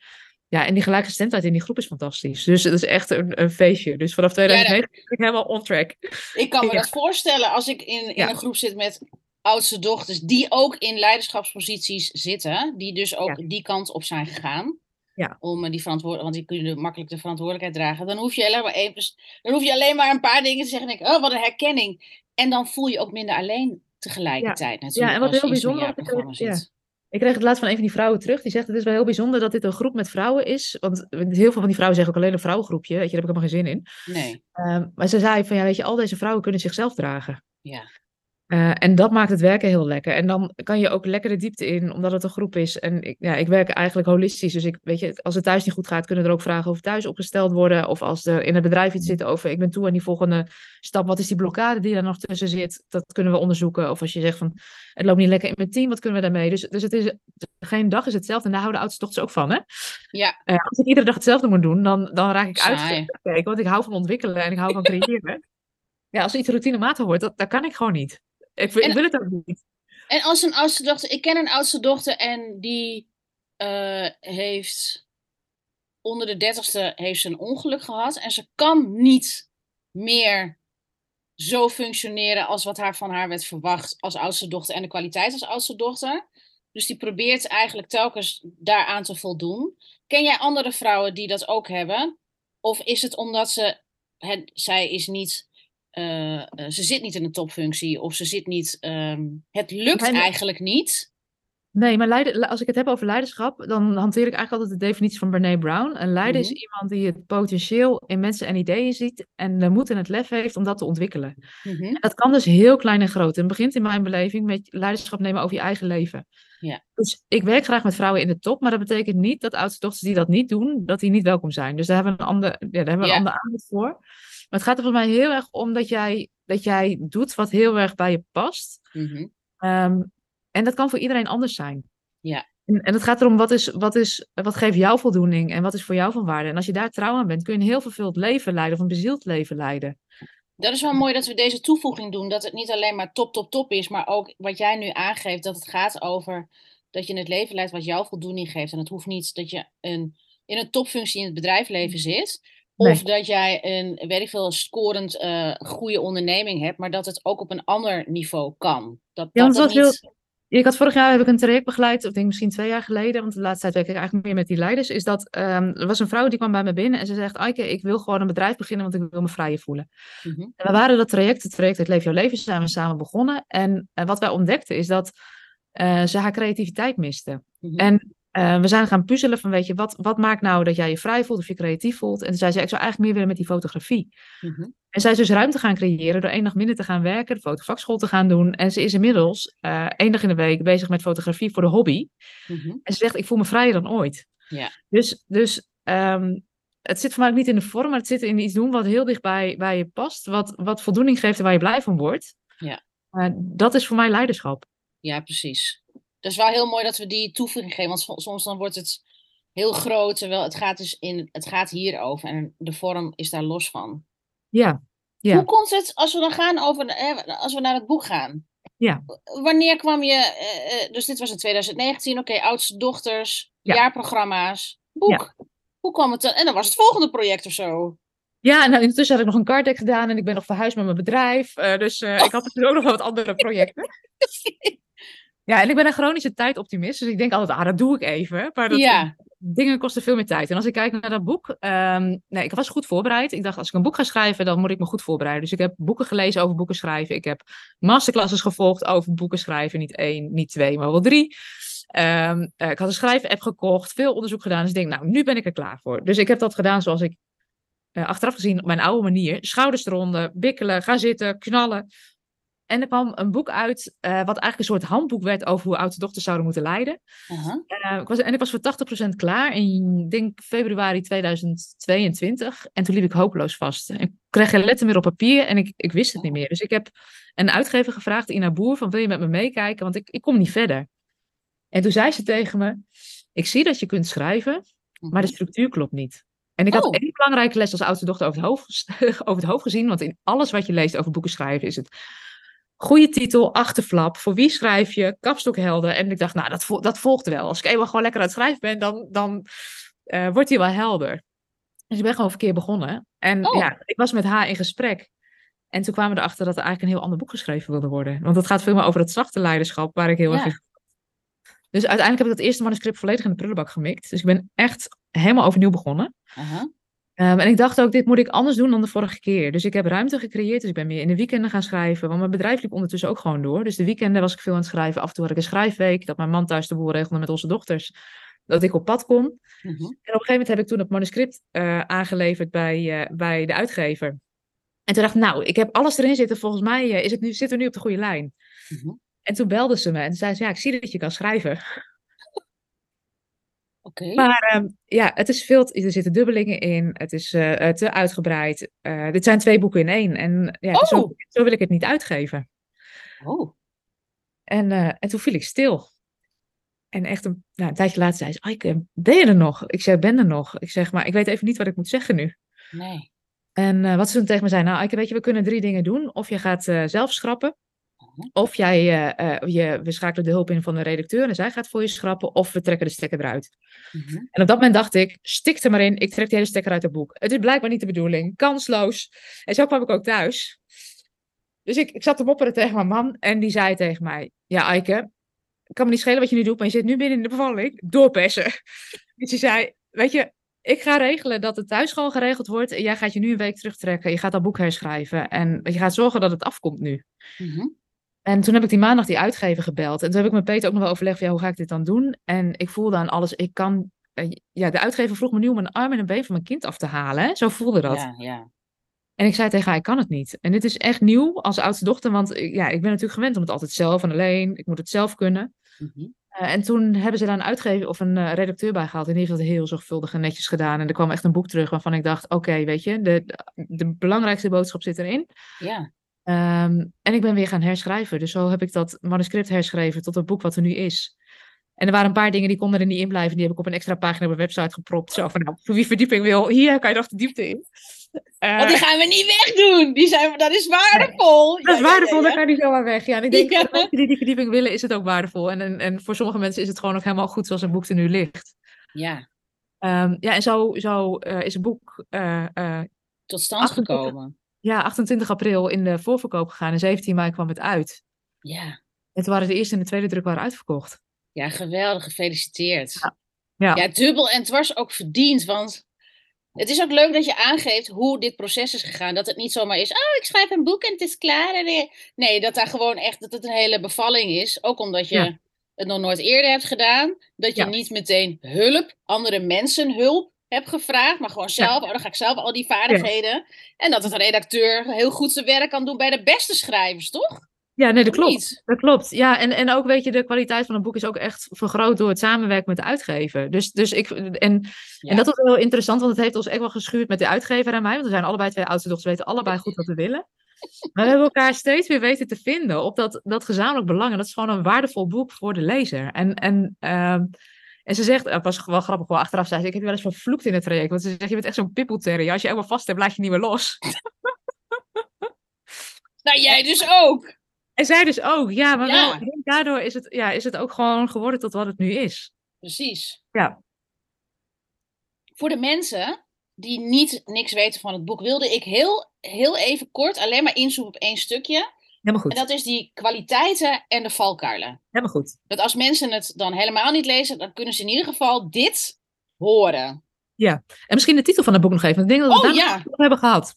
Ja, en die gelijkgestemdheid in die groep is fantastisch. Dus het is echt een, een feestje. Dus vanaf 2009 ben ik helemaal on track. Ik kan me dat voorstellen als ik in, in een groep zit met oudste dochters die ook in leiderschapsposities zitten, die dus ook die kant op zijn gegaan. Ja. Om eh, die verantwoordelijkheid, want die kunnen makkelijk de verantwoordelijkheid dragen. Dan hoef je alleen maar, één, dan hoef je alleen maar een paar dingen te zeggen. En denk, ik, oh, wat een herkenning. En dan voel je ook minder alleen tegelijkertijd. Natuurlijk, en wat heel bijzonder ja. zit. Ik kreeg het laatst van een van die vrouwen terug. Die zegt: Het is wel heel bijzonder dat dit een groep met vrouwen is. Want heel veel van die vrouwen zeggen ook alleen een vrouwengroepje. Weet je, daar heb ik helemaal geen zin in. Nee, Ehm, maar ze zei: van ja, weet je, al deze vrouwen kunnen zichzelf dragen. ja. Eh, en dat maakt het werken heel lekker. En dan kan je ook lekker de diepte in, omdat het een groep is. En ik, ja, ik werk eigenlijk holistisch. Dus ik, weet je, als het thuis niet goed gaat, kunnen er ook vragen over thuis opgesteld worden. Of als er in het bedrijf iets zit over, ik ben toe aan die volgende stap. Wat is die blokkade die er nog tussen zit? Dat kunnen we onderzoeken. Of als je zegt van, het loopt niet lekker in mijn team, wat kunnen we daarmee? Dus, dus het is, geen dag is hetzelfde. En daar houden oudste dochters ook van, hè? Ja. Eh, als ik iedere dag hetzelfde moet doen, dan, dan raak ik uitgekeken. Want ik hou van ontwikkelen en ik hou van creëren. ja, als iets routinematig wordt, dat, dat kan ik gewoon niet. Ik, wil- En- ik wil het ook niet. En als een oudste dochter, ik ken een oudste dochter en die eh, heeft onder de dertigste heeft ze een ongeluk gehad en ze kan niet meer zo functioneren als wat haar van haar werd verwacht als oudste dochter en de kwaliteit als oudste dochter. Dus die probeert eigenlijk telkens daaraan te voldoen. Ken jij andere vrouwen die dat ook hebben? Of is het omdat ze, het, zij is niet, eh, eh, ze zit niet in een topfunctie of ze zit niet, ehm, het lukt eigenlijk niet. Nee, maar leiden, als ik het heb over leiderschap, dan hanteer ik eigenlijk altijd de definitie van Brené Brown. Een leider Mhm. is iemand die het potentieel in mensen en ideeën ziet en de moed en het lef heeft om dat te ontwikkelen. Mhm. En dat kan dus heel klein en groot. En het begint in mijn beleving met leiderschap nemen over je eigen leven. Ja. Dus ik werk graag met vrouwen in de top, maar dat betekent niet dat oudste dochters die dat niet doen, dat die niet welkom zijn. Dus daar hebben we een ander, ja, daar hebben we Ja. een ander aanbod voor. Maar het gaat er volgens mij heel erg om dat jij, dat jij doet wat heel erg bij je past. Mhm. Ehm, en dat kan voor iedereen anders zijn. Ja. En, en het gaat erom wat, is, wat, is, wat geeft jou voldoening en wat is voor jou van waarde. En als je daar trouw aan bent, kun je een heel vervuld leven leiden of een bezield leven leiden. Dat is wel mooi dat we deze toevoeging doen. Dat het niet alleen maar top, top, top is, maar ook wat jij nu aangeeft. Dat het gaat over dat je het leven leidt wat jou voldoening geeft. En het hoeft niet dat je een, in een topfunctie in het bedrijfsleven zit. Of dat jij een, weet ik veel, scorend eh, goede onderneming hebt. Maar dat het ook op een ander niveau kan. Dat, Ja, dat was niet... Ik had vorig jaar heb ik een traject begeleid, of ik denk misschien twee jaar geleden, want de laatste tijd werk ik eigenlijk meer met die leiders. Is dat ehm, er was een vrouw die kwam bij me binnen en ze zegt: Aike, ik wil gewoon een bedrijf beginnen, want ik wil me vrijer voelen. Mhm. En we waren dat traject, het traject Het Leef Jouw Leven, zijn we samen begonnen. En eh, wat wij ontdekten is dat eh, ze haar creativiteit miste. Mhm. En eh, we zijn gaan puzzelen van, weet je, wat, wat maakt nou dat jij je vrij voelt of je creatief voelt? En toen zei ze, ik zou eigenlijk meer willen met die fotografie. Mhm. En zij is dus ruimte gaan creëren door één dag minder te gaan werken, de fotovakschool te gaan doen. En ze is inmiddels eh één dag in de week bezig met fotografie voor de hobby. Mhm. En ze zegt, ik voel me vrijer dan ooit. Ja. Dus, dus ehm, het zit voor mij ook niet in de vorm, maar het zit in iets doen wat heel dicht bij, bij je past. Wat, wat voldoening geeft en waar je blij van wordt. Ja. Eh, dat is voor mij leiderschap. Ja, precies. Dat is wel heel mooi dat we die toevoeging geven, want so- soms dan wordt het heel groot, terwijl het gaat dus in, het gaat hierover en de vorm is daar los van. Ja, ja. Hoe komt het, als we dan gaan over, als we naar het boek gaan? Ja. Wanneer kwam je, eh, eh, dus dit was in 2019, oké, oudste dochters, Ja. jaarprogramma's, boek. Hoe kwam het dan? En dan was het volgende project of zo. Ja, nou, intussen had ik nog een card deck gedaan en ik ben nog verhuisd met mijn bedrijf. Eh, dus ik had natuurlijk ook nog wel wat andere projecten. Ja, en ik ben een chronische tijdoptimist, dus ik denk altijd, ah, dat doe ik even. Maar dat, Ja. dingen kosten veel meer tijd. En als ik kijk naar dat boek, ehm, nee, ik was goed voorbereid. Ik dacht, als ik een boek ga schrijven, dan moet ik me goed voorbereiden. Dus ik heb boeken gelezen over boeken schrijven. Ik heb masterclasses gevolgd over boeken schrijven. Niet één, niet twee, maar wel drie. Ehm, eh, ik had een schrijf-app gekocht, veel onderzoek gedaan. Dus ik denk, nou, nu ben ik er klaar voor. Dus ik heb dat gedaan zoals ik eh, achteraf gezien op mijn oude manier. Schouders eronder, bikkelen, gaan zitten, knallen. En er kwam een boek uit, eh, wat eigenlijk een soort handboek werd over hoe oudste dochters zouden moeten leiden. Eh, ik was, en ik was voor 80% klaar in, denk februari 2022. En toen liep ik hopeloos vast. Ik kreeg geen letter meer op papier en ik, ik wist het niet meer. Dus ik heb een uitgever gevraagd, Ina Boer, van wil je met me meekijken? Want ik, ik kom niet verder. En toen zei ze tegen me, ik zie dat je kunt schrijven, maar de structuur klopt niet. En ik had Oh. één belangrijke les als oudste dochter over het, hoofd, over het hoofd gezien. Want in alles wat je leest over boeken schrijven is het goede titel, achterflap. Voor wie schrijf je? Kapstokhelder. En ik dacht, nou, dat, dat volgt wel. Als ik eenmaal gewoon lekker aan het schrijven ben, dan, dan eh, wordt hij wel helder. Dus ik ben gewoon verkeerd begonnen. En Oh. ja, ik was met haar in gesprek. En toen kwamen we erachter dat er eigenlijk een heel ander boek geschreven wilde worden. Want het gaat veel meer over het zachte leiderschap, waar ik heel erg in dus uiteindelijk heb ik dat eerste manuscript volledig in de prullenbak gemikt. Dus ik ben echt helemaal overnieuw begonnen. Aha. Ehm, en ik dacht ook, dit moet ik anders doen dan de vorige keer. Dus ik heb ruimte gecreëerd. Dus ik ben meer in de weekenden gaan schrijven. Want mijn bedrijf liep ondertussen ook gewoon door. Dus de weekenden was ik veel aan het schrijven. Af en toe had ik een schrijfweek. Dat mijn man thuis de boel regelde met onze dochters. Dat ik op pad kon. En Mhm. op een gegeven moment heb ik toen het manuscript eh, aangeleverd bij, eh, bij de uitgever. En toen dacht ik, nou, ik heb alles erin zitten. Volgens mij eh, is het nu, zitten we nu op de goede lijn. Mhm. En toen belde ze me en zei ze, ja, ik zie dat je kan schrijven. Maar ehm, ja, het is veel, er zitten dubbelingen in. Het is eh, eh, te uitgebreid. Eh, dit zijn twee boeken in één. En ja, Oh. zo, zo wil ik het niet uitgeven. Oh. En, en toen viel ik stil. En echt een, nou, een tijdje later zei ze, Aike, ben je er nog? Ik zeg, ben er nog. Ik zeg, maar ik weet even niet wat ik moet zeggen nu. Nee. En wat ze toen tegen me zei, nou Aike, weet je, we kunnen drie dingen doen. Of je gaat zelf schrappen. Of jij, eh, eh, je, we schakelen de hulp in van de redacteur en zij gaat voor je schrappen. Of we trekken de stekker eruit. Mhm. En op dat moment dacht ik, stik er maar in. Ik trek de hele stekker uit het boek. Het is blijkbaar niet de bedoeling. Kansloos. En zo kwam ik ook thuis. Dus ik, ik zat te mopperen tegen mijn man. En die zei tegen mij, ja Aike, het kan me niet schelen wat je nu doet. Maar je zit nu binnen in de bevalling. Doorpersen. Dus hij zei, weet je, ik ga regelen dat het thuis gewoon geregeld wordt. En jij gaat je nu een week terugtrekken. Je gaat dat boek herschrijven. En je gaat zorgen dat het afkomt nu. Mhm. En toen heb ik die maandag die uitgever gebeld. En toen heb ik met Peter ook nog wel overlegd van, ja, hoe ga ik dit dan doen? En ik voelde aan alles, ik kan... eh, ja, de uitgever vroeg me nu om een arm en een been van mijn kind af te halen. Hè? Zo voelde dat. Ja, ja. En ik zei tegen haar, ik kan het niet. En dit is echt nieuw als oudste dochter, want eh, ja, ik ben natuurlijk gewend om het altijd zelf en alleen. Ik moet het zelf kunnen. Mhm. Eh, en toen hebben ze daar een uitgever of een redacteur bij gehaald. En die heeft dat heel zorgvuldig en netjes gedaan. En er kwam echt een boek terug waarvan ik dacht, oké, weet je, de, de belangrijkste boodschap zit erin. Ja, Ehm, en ik ben weer gaan herschrijven. Dus zo heb ik dat manuscript herschreven tot het boek wat er nu is. En er waren een paar dingen die konden er niet in blijven. Die heb ik op een extra pagina op mijn website gepropt. Zo van, nou, voor wie verdieping wil, hier kan je nog de diepte in. Eh, want die gaan we niet wegdoen. Die zijn, dat is waardevol. dat is Ja, waardevol, ja, dan ja. kan die zomaar weg. Ja, en ik denk voor mensen die die verdieping willen, is het ook waardevol. En, en, en voor sommige mensen is het gewoon ook helemaal goed zoals een boek er nu ligt. Ja, Ehm, ja, en zo, zo eh, is het boek eh, tot stand 28. gekomen. Ja, 28 april in de voorverkoop gegaan. En 17 mei kwam het uit. Ja. Toen waren de eerste en de tweede druk waren uitverkocht. ja, geweldig. Gefeliciteerd. Ja. Ja. Ja, dubbel en dwars ook verdiend. Want het is ook leuk dat je aangeeft hoe dit proces is gegaan. Dat het niet zomaar is, oh, ik schrijf een boek en het is klaar. En, Nee, dat daar gewoon echt dat het een hele bevalling is. Ook omdat je Ja. het nog nooit eerder hebt gedaan. Dat je Ja. niet meteen hulp, andere mensen hulp hebt gevraagd. Maar gewoon zelf, oh, dan ga ik zelf al die vaardigheden. En dat het redacteur heel goed zijn werk kan doen bij de beste schrijvers, toch? Ja, nee, dat klopt. niet? Dat klopt. Ja, en, en ook weet je, de kwaliteit van een boek is ook echt vergroot door het samenwerken met de uitgever. Dus, dus ik, en, Ja. en dat was wel interessant, want het heeft ons echt wel geschuurd met de uitgever en mij. Want we zijn allebei twee oudste dochters, weten allebei goed wat we willen. Maar we hebben elkaar steeds weer weten te vinden op dat, dat gezamenlijk belang. En dat is gewoon een waardevol boek voor de lezer. En, en, ehm, en ze zegt, het was wel grappig, wel achteraf zei ze, ik heb je wel eens vervloekt in het traject. Want ze zegt, je bent echt zo'n pippelterrier. Als je eenmaal vast hebt, laat je niet meer los. Nou, jij dus ook. En zij dus ook, ja, maar Ja. wel, daardoor is het, ja, is het ook gewoon geworden tot wat het nu is. Precies. Ja. Voor de mensen die niet niks weten van het boek, wilde ik heel, heel even kort alleen maar inzoomen op één stukje. Helemaal goed. En dat is die kwaliteiten en de valkuilen. Helemaal goed. Dat als mensen het dan helemaal niet lezen, dan kunnen ze in ieder geval dit horen. En misschien de titel van het boek nog even. Ik denk dat we Oh, daar ja. hebben gehad.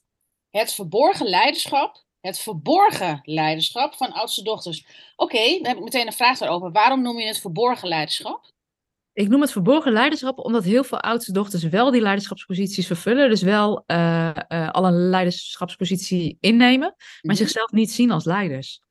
Het verborgen leiderschap. Het verborgen leiderschap van oudste dochters. Oké, dan heb ik meteen een vraag daarover. Waarom noem je het verborgen leiderschap? Ik noem het verborgen leiderschap omdat heel veel oudste dochters wel die leiderschapsposities vervullen. Dus wel eh, al een leiderschapspositie innemen, maar Mhm. zichzelf niet zien als leiders.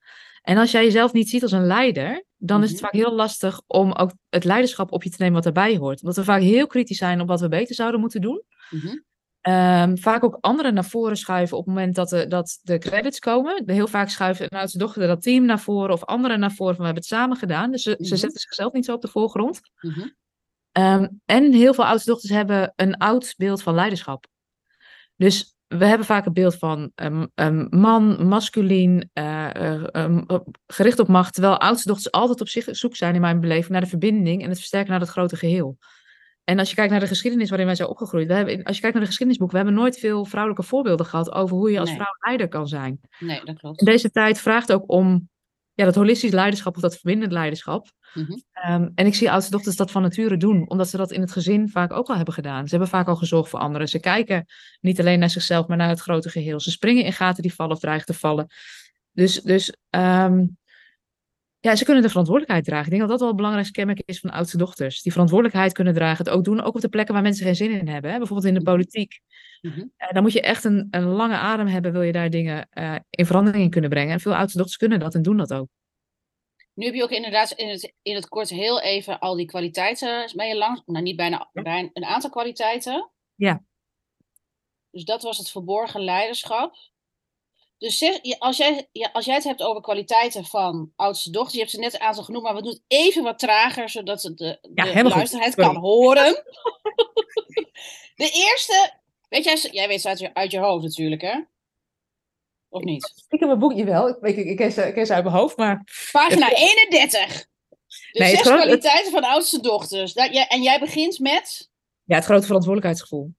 En als jij jezelf niet ziet als een leider, dan is het Mhm. vaak heel lastig om ook het leiderschap op je te nemen wat erbij hoort. Omdat we vaak heel kritisch zijn op wat we beter zouden moeten doen. Mhm. Ehm, vaak ook anderen naar voren schuiven op het moment dat de, dat de credits komen. Heel vaak schuiven een oudste dochter dat team naar voren of anderen naar voren van we hebben het samen gedaan. Dus ze, ze Mhm. zetten zichzelf niet zo op de voorgrond. Mhm. Ehm, en heel veel oudste dochters hebben een oud beeld van leiderschap. Dus we hebben vaak een beeld van een man, masculien, eh, eh, gericht op macht. Terwijl oudste dochters altijd op zich zoek zijn in mijn beleving naar de verbinding en het versterken naar het grote geheel. En als je kijkt naar de geschiedenis waarin wij zijn opgegroeid, we hebben, als je kijkt naar de geschiedenisboek, we hebben nooit veel vrouwelijke voorbeelden gehad over hoe je als Nee. vrouw leider kan zijn. Nee, dat klopt. En deze tijd vraagt ook om ja, dat holistisch leiderschap of dat verbindend leiderschap. Mhm. Ehm, en ik zie oudste dochters dat van nature doen, omdat ze dat in het gezin vaak ook al hebben gedaan. Ze hebben vaak al gezorgd voor anderen. Ze kijken niet alleen naar zichzelf, maar naar het grote geheel. Ze springen in gaten die vallen of dreigen te vallen. Dus, dus ehm, ja, ze kunnen de verantwoordelijkheid dragen. Ik denk dat dat wel het belangrijkste kenmerk is van oudste dochters. Die verantwoordelijkheid kunnen dragen, het ook doen, ook op de plekken waar mensen geen zin in hebben. Hè? Bijvoorbeeld in de Mhm. politiek. Eh, dan moet je echt een, een lange adem hebben, wil je daar dingen eh, in verandering in kunnen brengen. En veel oudste dochters kunnen dat en doen dat ook. Nu heb je ook inderdaad in het, in het kort heel even al die kwaliteiten je langs. Nou, niet bijna, bijna een aantal kwaliteiten. Ja. Dus dat was het verborgen leiderschap. Dus zeg, je- als, jij, ja, als jij het hebt over kwaliteiten van oudste dochter, je hebt ze net een aantal genoemd, maar we doen het even wat trager, zodat het de, Ja, luisteraar Sorry. kan horen. de eerste, weet jij, jij weet ze uit je, uit je hoofd natuurlijk, hè? Of niet? Ik heb een boekje wel. Ik, ik, ik, ken, ze, ik ken ze uit mijn hoofd, maar Pagina 31. De Nee, zes het- kwaliteiten van oudste dochters. Dat, jij, en jij begint met. ja, het grote verantwoordelijkheidsgevoel.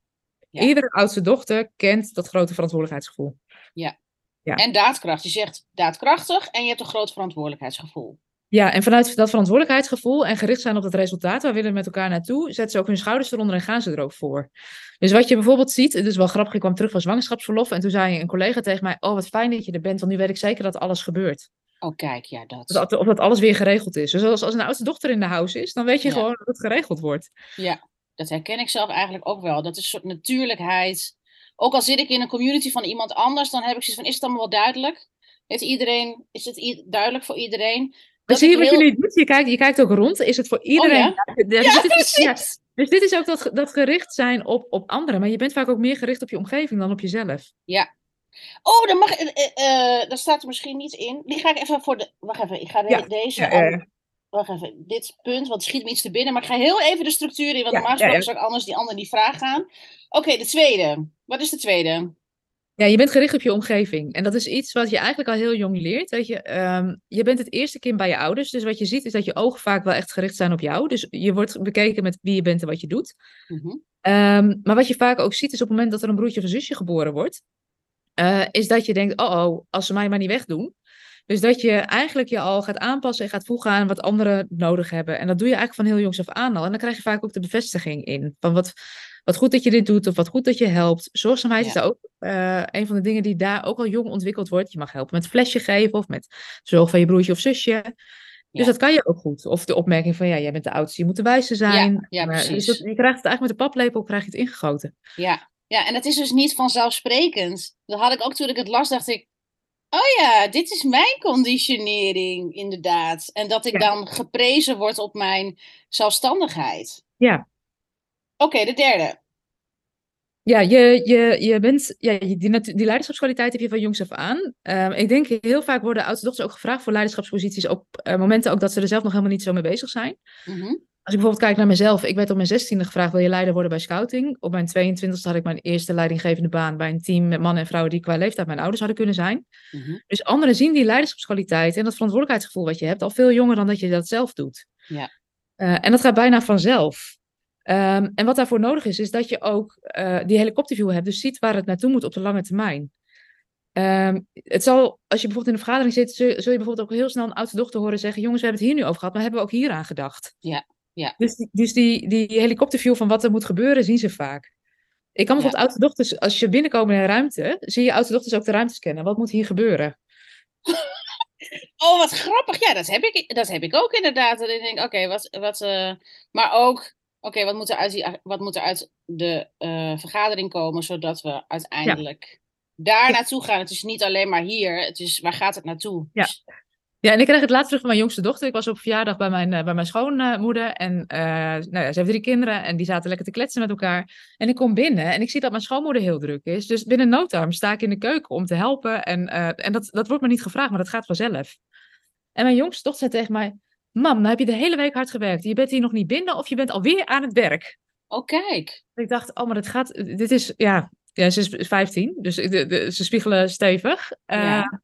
Ja. Iedere oudste dochter kent dat grote verantwoordelijkheidsgevoel. Ja. En daadkracht. Je zegt daadkrachtig en je hebt een groot verantwoordelijkheidsgevoel. Ja, en vanuit dat verantwoordelijkheidsgevoel en gericht zijn op het resultaat, waar willen we met elkaar naartoe, zetten ze ook hun schouders eronder en gaan ze er ook voor. Dus wat je bijvoorbeeld ziet, het is wel grappig, ik kwam terug van zwangerschapsverlof en toen zei een collega tegen mij, oh wat fijn dat je er bent, want nu weet ik zeker dat alles gebeurt. Oh, kijk, ja, dat. Dat, of dat alles weer geregeld is. Dus als, als een oudste dochter in de huis is, dan weet je Ja. gewoon dat het geregeld wordt. Ja, dat herken ik zelf eigenlijk ook wel. Dat is een soort natuurlijkheid. Ook al zit ik in een community van iemand anders, dan heb ik zoiets van, is het allemaal wel duidelijk? Heeft iedereen, is het duidelijk voor iedereen? Dat zie je wat heel- jullie doen? Je kijkt, je kijkt ook rond. Is het voor iedereen? ja? Ja, dus Ja, dit is- ja, precies! dus dit is ook dat, dat gericht zijn op, op anderen. Maar je bent vaak ook meer gericht op je omgeving dan op jezelf. Oh, dan mag, eh, eh, eh, daar staat er misschien niet in. Die ga ik even voor de, wacht even, ik ga de- Ja, deze, ja, ja, ja. an- wacht even, dit punt, want het schiet me iets te binnen, maar ik ga heel even de structuur in, want normaal gesproken zou ik anders die andere die vraag gaan. Oké, de tweede. Wat is de tweede? Ja, je bent gericht op je omgeving. En dat is iets wat je eigenlijk al heel jong leert. Weet je, Ehm, je bent het eerste kind bij je ouders. Dus wat je ziet is dat je ogen vaak wel echt gericht zijn op jou. Dus je wordt bekeken met wie je bent en wat je doet. Mhm. Ehm, maar wat je vaak ook ziet is op het moment dat er een broertje of een zusje geboren wordt. eh, is dat je denkt, oh oh, als ze mij maar niet wegdoen. Dus dat je eigenlijk je al gaat aanpassen en gaat voegen aan wat anderen nodig hebben. En dat doe je eigenlijk van heel jongs af aan al. En dan krijg je vaak ook de bevestiging in. Van wat, wat goed dat je dit doet of wat goed dat je helpt. Zorgzaamheid is daar ook eh, een van de dingen die daar ook al jong ontwikkeld wordt. Je mag helpen met flesje geven of met zorg van je broertje of zusje. Dus Ja. dat kan je ook goed. Of de opmerking van, ja, jij bent de oudste, je moet de wijste zijn. ja, Maar- dus precies. dat- je krijgt het eigenlijk met de paplepel krijg je het ingegoten. Ja. ja, en het is dus niet vanzelfsprekend. Dat had ik ook toen ik het las, dacht ik, oh ja, dit is mijn conditionering, inderdaad. En dat ik Ja. dan geprezen word op mijn zelfstandigheid. Ja. Oké, de derde. Ja, je, je, je bent, ja, die, die leiderschapskwaliteit heb je van jongs af aan. Ehm, ik denk heel vaak worden oudste dochters ook gevraagd voor leiderschapsposities op eh, momenten ook dat ze er zelf nog helemaal niet zo mee bezig zijn. Mhm. Als ik bijvoorbeeld kijk naar mezelf, ik werd op mijn zestiende gevraagd, wil je leider worden bij scouting? Op mijn 22e had ik mijn eerste leidinggevende baan bij een team met mannen en vrouwen die qua leeftijd mijn ouders hadden kunnen zijn. Mhm. Dus anderen zien die leiderschapskwaliteit en dat verantwoordelijkheidsgevoel wat je hebt al veel jonger dan dat je dat zelf doet. Ja. Eh, en dat gaat bijna vanzelf. Ehm, en wat daarvoor nodig is, is dat je ook eh, die helikopterview hebt, dus ziet waar het naartoe moet op de lange termijn. Ehm, het zal, als je bijvoorbeeld in een vergadering zit, zul, zul je bijvoorbeeld ook heel snel een oudste dochter horen zeggen: Jongens, we hebben het hier nu over gehad, maar hebben we ook hier aan gedacht? Ja, ja. Dus, die- dus die, die helikopterview van wat er moet gebeuren, zien ze vaak. Ik kan bijvoorbeeld oudste dochters, als je binnenkomen in een ruimte, zie je oudste dochters ook de ruimtes kennen. Wat moet hier gebeuren? Oh, wat grappig. Ja, dat heb ik, dat heb ik ook inderdaad. Dat ik denk, oké, wat, wat, eh, maar ook, oké, wat moet er uit, die, wat moet er uit de eh, vergadering komen, zodat we uiteindelijk daar naartoe gaan. Het is niet alleen maar hier, het is, waar gaat het naartoe? Ja. Ja, en ik kreeg het laatst terug van mijn jongste dochter. Ik was op verjaardag bij mijn, eh, bij mijn schoonmoeder. En eh, nou ja, ze heeft drie kinderen en die zaten lekker te kletsen met elkaar. En ik kom binnen en ik zie dat mijn schoonmoeder heel druk is. Dus binnen no time sta ik in de keuken om te helpen. En, eh, en dat, dat wordt me niet gevraagd, maar dat gaat vanzelf. En mijn jongste dochter zei tegen mij... Mam, nou heb je de hele week hard gewerkt. Je bent hier nog niet binnen of je bent alweer aan het werk. Oh, kijk. Ik dacht, oh, maar dat gaat... Dit is, ja... Ja, ze is 15, dus de, de- ze spiegelen stevig. Ja.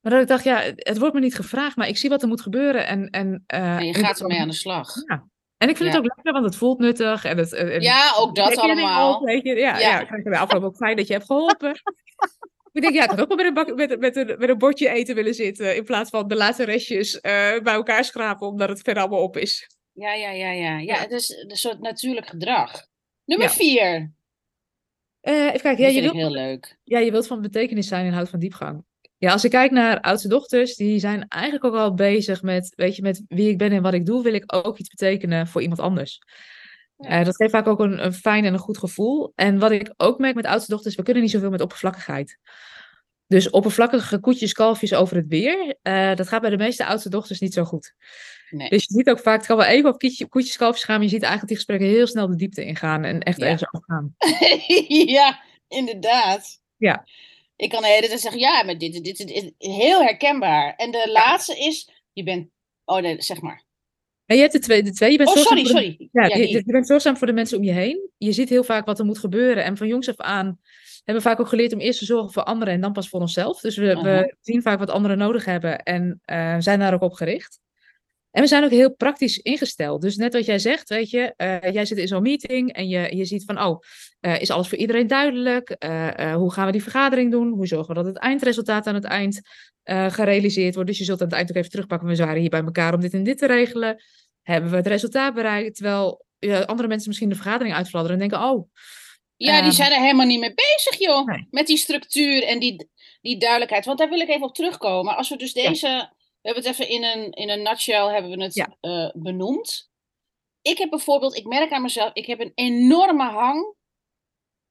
Maar dat ik dacht, ja, het wordt me niet gevraagd, maar ik zie wat er moet gebeuren. En, en, eh, En je en gaat ermee aan de slag. Ja. En ik vind Ja. het ook lekker, want het voelt nuttig. En het, en- Ja, ook dat allemaal. weet je. Ja, Ja. ja. ik vind het afgelopen ook fijn dat je hebt geholpen. ik denk, ja, ik had ook wel met een, bak, met, met, een, met een bordje eten willen zitten. In plaats van de laatste restjes eh, bij elkaar schrapen, omdat het verder allemaal op is. Ja, ja, ja, ja. Ja, het is een soort natuurlijk gedrag. Nummer vier. Eh, even kijken, ja, je vind wilt, ik heel leuk. ja, je wilt van betekenis zijn en houdt van diepgang. Ja, als ik kijk naar oudste dochters, die zijn eigenlijk ook al bezig met, weet je, met wie ik ben en wat ik doe, wil ik ook iets betekenen voor iemand anders. Ja. Eh, dat geeft vaak ook een, een fijn en een goed gevoel. En wat ik ook merk met oudste dochters, we kunnen niet zoveel met oppervlakkigheid. Dus oppervlakkige koetjes, kalfjes over het weer, eh, dat gaat bij de meeste oudste dochters niet zo goed. Nee. Dus je ziet ook vaak, het kan wel even op kietje- koetjes, kalfjes gaan, maar je ziet eigenlijk die gesprekken heel snel de diepte ingaan en echt Ja. ergens afgaan. ja, inderdaad. Ja. Ik kan de hele tijd zeggen, ja, maar dit, dit, dit, dit- heel herkenbaar. En de laatste is, je bent, oh nee, zeg maar. En je hebt de twee, de twee. Je bent Oh, sorry, de- sorry. Ja, Ja, je, bent zorgzaam voor de mensen om je heen. Je ziet heel vaak wat er moet gebeuren. En van jongs af aan hebben we vaak ook geleerd om eerst te zorgen voor anderen en dan pas voor onszelf. Dus we, we zien vaak wat anderen nodig hebben en eh, zijn daar ook op gericht. En we zijn ook heel praktisch ingesteld. Dus net wat jij zegt, weet je, eh, jij zit in zo'n meeting en je, je ziet van, oh, eh, is alles voor iedereen duidelijk? Eh, eh, hoe gaan we die vergadering doen? Hoe zorgen we dat het eindresultaat aan het eind gerealiseerd wordt? Dus je zult aan het eind ook even terugpakken, we waren hier bij elkaar om dit en dit te regelen. Hebben we het resultaat bereikt? Terwijl andere mensen misschien de vergadering uitfladderen en denken, oh, Ja, die Ehm, zijn er helemaal niet mee bezig, joh. nee. Met die structuur en die... die duidelijkheid. Want daar wil ik even op terugkomen. Als we dus deze, we hebben het even in een, in een nutshell hebben we het Ja. benoemd. Ik heb bijvoorbeeld, ik merk aan mezelf, ik heb een enorme hang.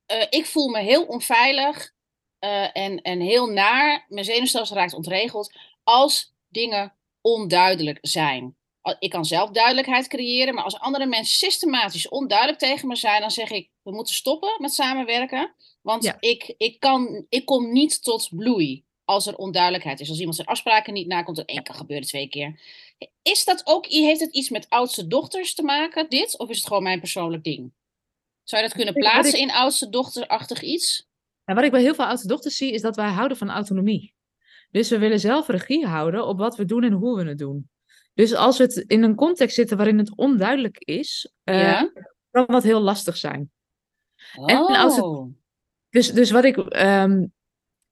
Eh, ik voel me heel onveilig eh, en, en heel naar. Mijn zenuwstelsel raakt ontregeld als dingen onduidelijk zijn. Ik kan zelf duidelijkheid creëren, maar als andere mensen systematisch onduidelijk tegen me zijn, dan zeg ik: we moeten stoppen met samenwerken. Want Ja. ik, ik, kan, ik kom niet tot bloei als er onduidelijkheid is. Als iemand zijn afspraken niet nakomt, dan één kan gebeuren, twee keer. Is dat ook, heeft het iets met oudste dochters te maken, dit? Of is het gewoon mijn persoonlijk ding? Zou je dat kunnen plaatsen in oudste dochterachtig iets? En wat ik bij heel veel oudste dochters zie, is dat wij houden van autonomie. Dus we willen zelf regie houden op wat we doen en hoe we het doen. Dus als we het in een context zitten waarin het onduidelijk is, eh, kan dat heel lastig zijn. En als het- Oh. Dus, dus wat ik. ehm,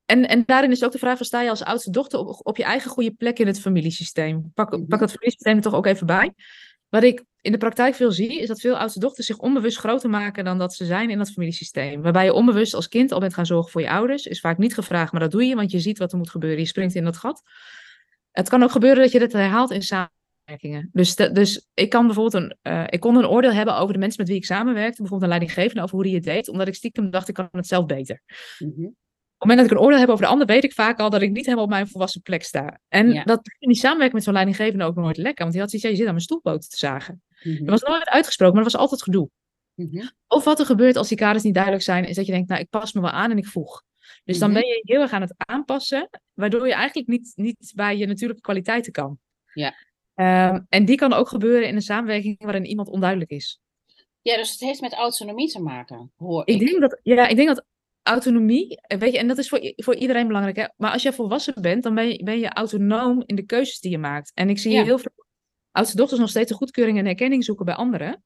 en, en daarin is ook de vraag: van, sta je als oudste dochter op, op je eigen goede plek in het familiesysteem? Pak, Mhm. pak dat familiesysteem er toch ook even bij. Wat ik in de praktijk veel zie, is dat veel oudste dochters zich onbewust groter maken dan dat ze zijn in dat familiesysteem. Waarbij je onbewust als kind al bent gaan zorgen voor je ouders. Is vaak niet gevraagd, maar dat doe je, want je ziet wat er moet gebeuren. Je springt in dat gat. Het kan ook gebeuren dat je dit herhaalt in samenwerkingen. Dus, de- dus ik kan bijvoorbeeld een, eh, ik kon een oordeel hebben over de mensen met wie ik samenwerkte. Bijvoorbeeld een leidinggevende over hoe die het deed. Omdat ik stiekem dacht, ik kan het zelf beter. Mhm. Op het moment dat ik een oordeel heb over de ander, weet ik vaak al dat ik niet helemaal op mijn volwassen plek sta. En Ja. dat in die samenwerking met zo'n leidinggevende ook nooit lekker. Want die had zoiets, ja, je zit aan mijn stoelpoten te zagen. Mhm. Dat was nooit uitgesproken, maar dat was altijd gedoe. Mhm. Of wat er gebeurt als die kaders niet duidelijk zijn, is dat je denkt, nou, ik pas me wel aan en ik voeg. Dus dan Mhm. ben je heel erg aan het aanpassen, waardoor je eigenlijk niet, niet bij je natuurlijke kwaliteiten kan. Ja. Ehm, en die kan ook gebeuren in een samenwerking waarin iemand onduidelijk is. Ja, dus het heeft met autonomie te maken, hoor ik. Ik denk dat, ja, ik denk dat autonomie, eh, weet je, en dat is voor, voor iedereen belangrijk, hè? maar als je volwassen bent, dan ben je, ben je autonoom in de keuzes die je maakt. En ik zie Ja. heel veel oudste dochters nog steeds de goedkeuring en erkenning zoeken bij anderen,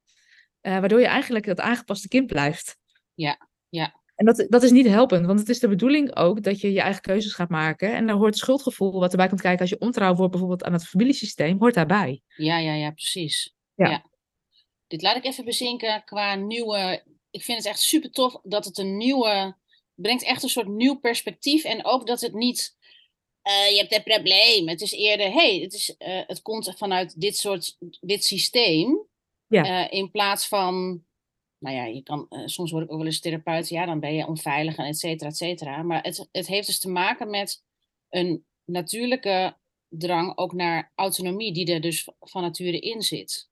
eh, waardoor je eigenlijk dat aangepaste kind blijft. Ja, ja. En dat, dat is niet helpend, want het is de bedoeling ook dat je je eigen keuzes gaat maken. En daar hoort schuldgevoel wat erbij komt kijken als je ontrouw wordt bijvoorbeeld aan het familiesysteem, hoort daarbij. Ja, ja, ja, precies. Ja. Dit laat ik even bezinken qua nieuwe. Ik vind het echt super tof dat het een nieuwe. brengt echt een soort nieuw perspectief. En ook dat het niet. Eh, je hebt een probleem. Het is eerder. hey, het, is, eh, het komt vanuit dit soort. dit systeem. Ja. Eh, in plaats van. Nou ja, je kan, soms word ik ook wel eens therapeut. Ja, dan ben je onveilig en et cetera, et cetera. Maar het, het heeft dus te maken met een natuurlijke drang ook naar autonomie, die er dus van nature in zit.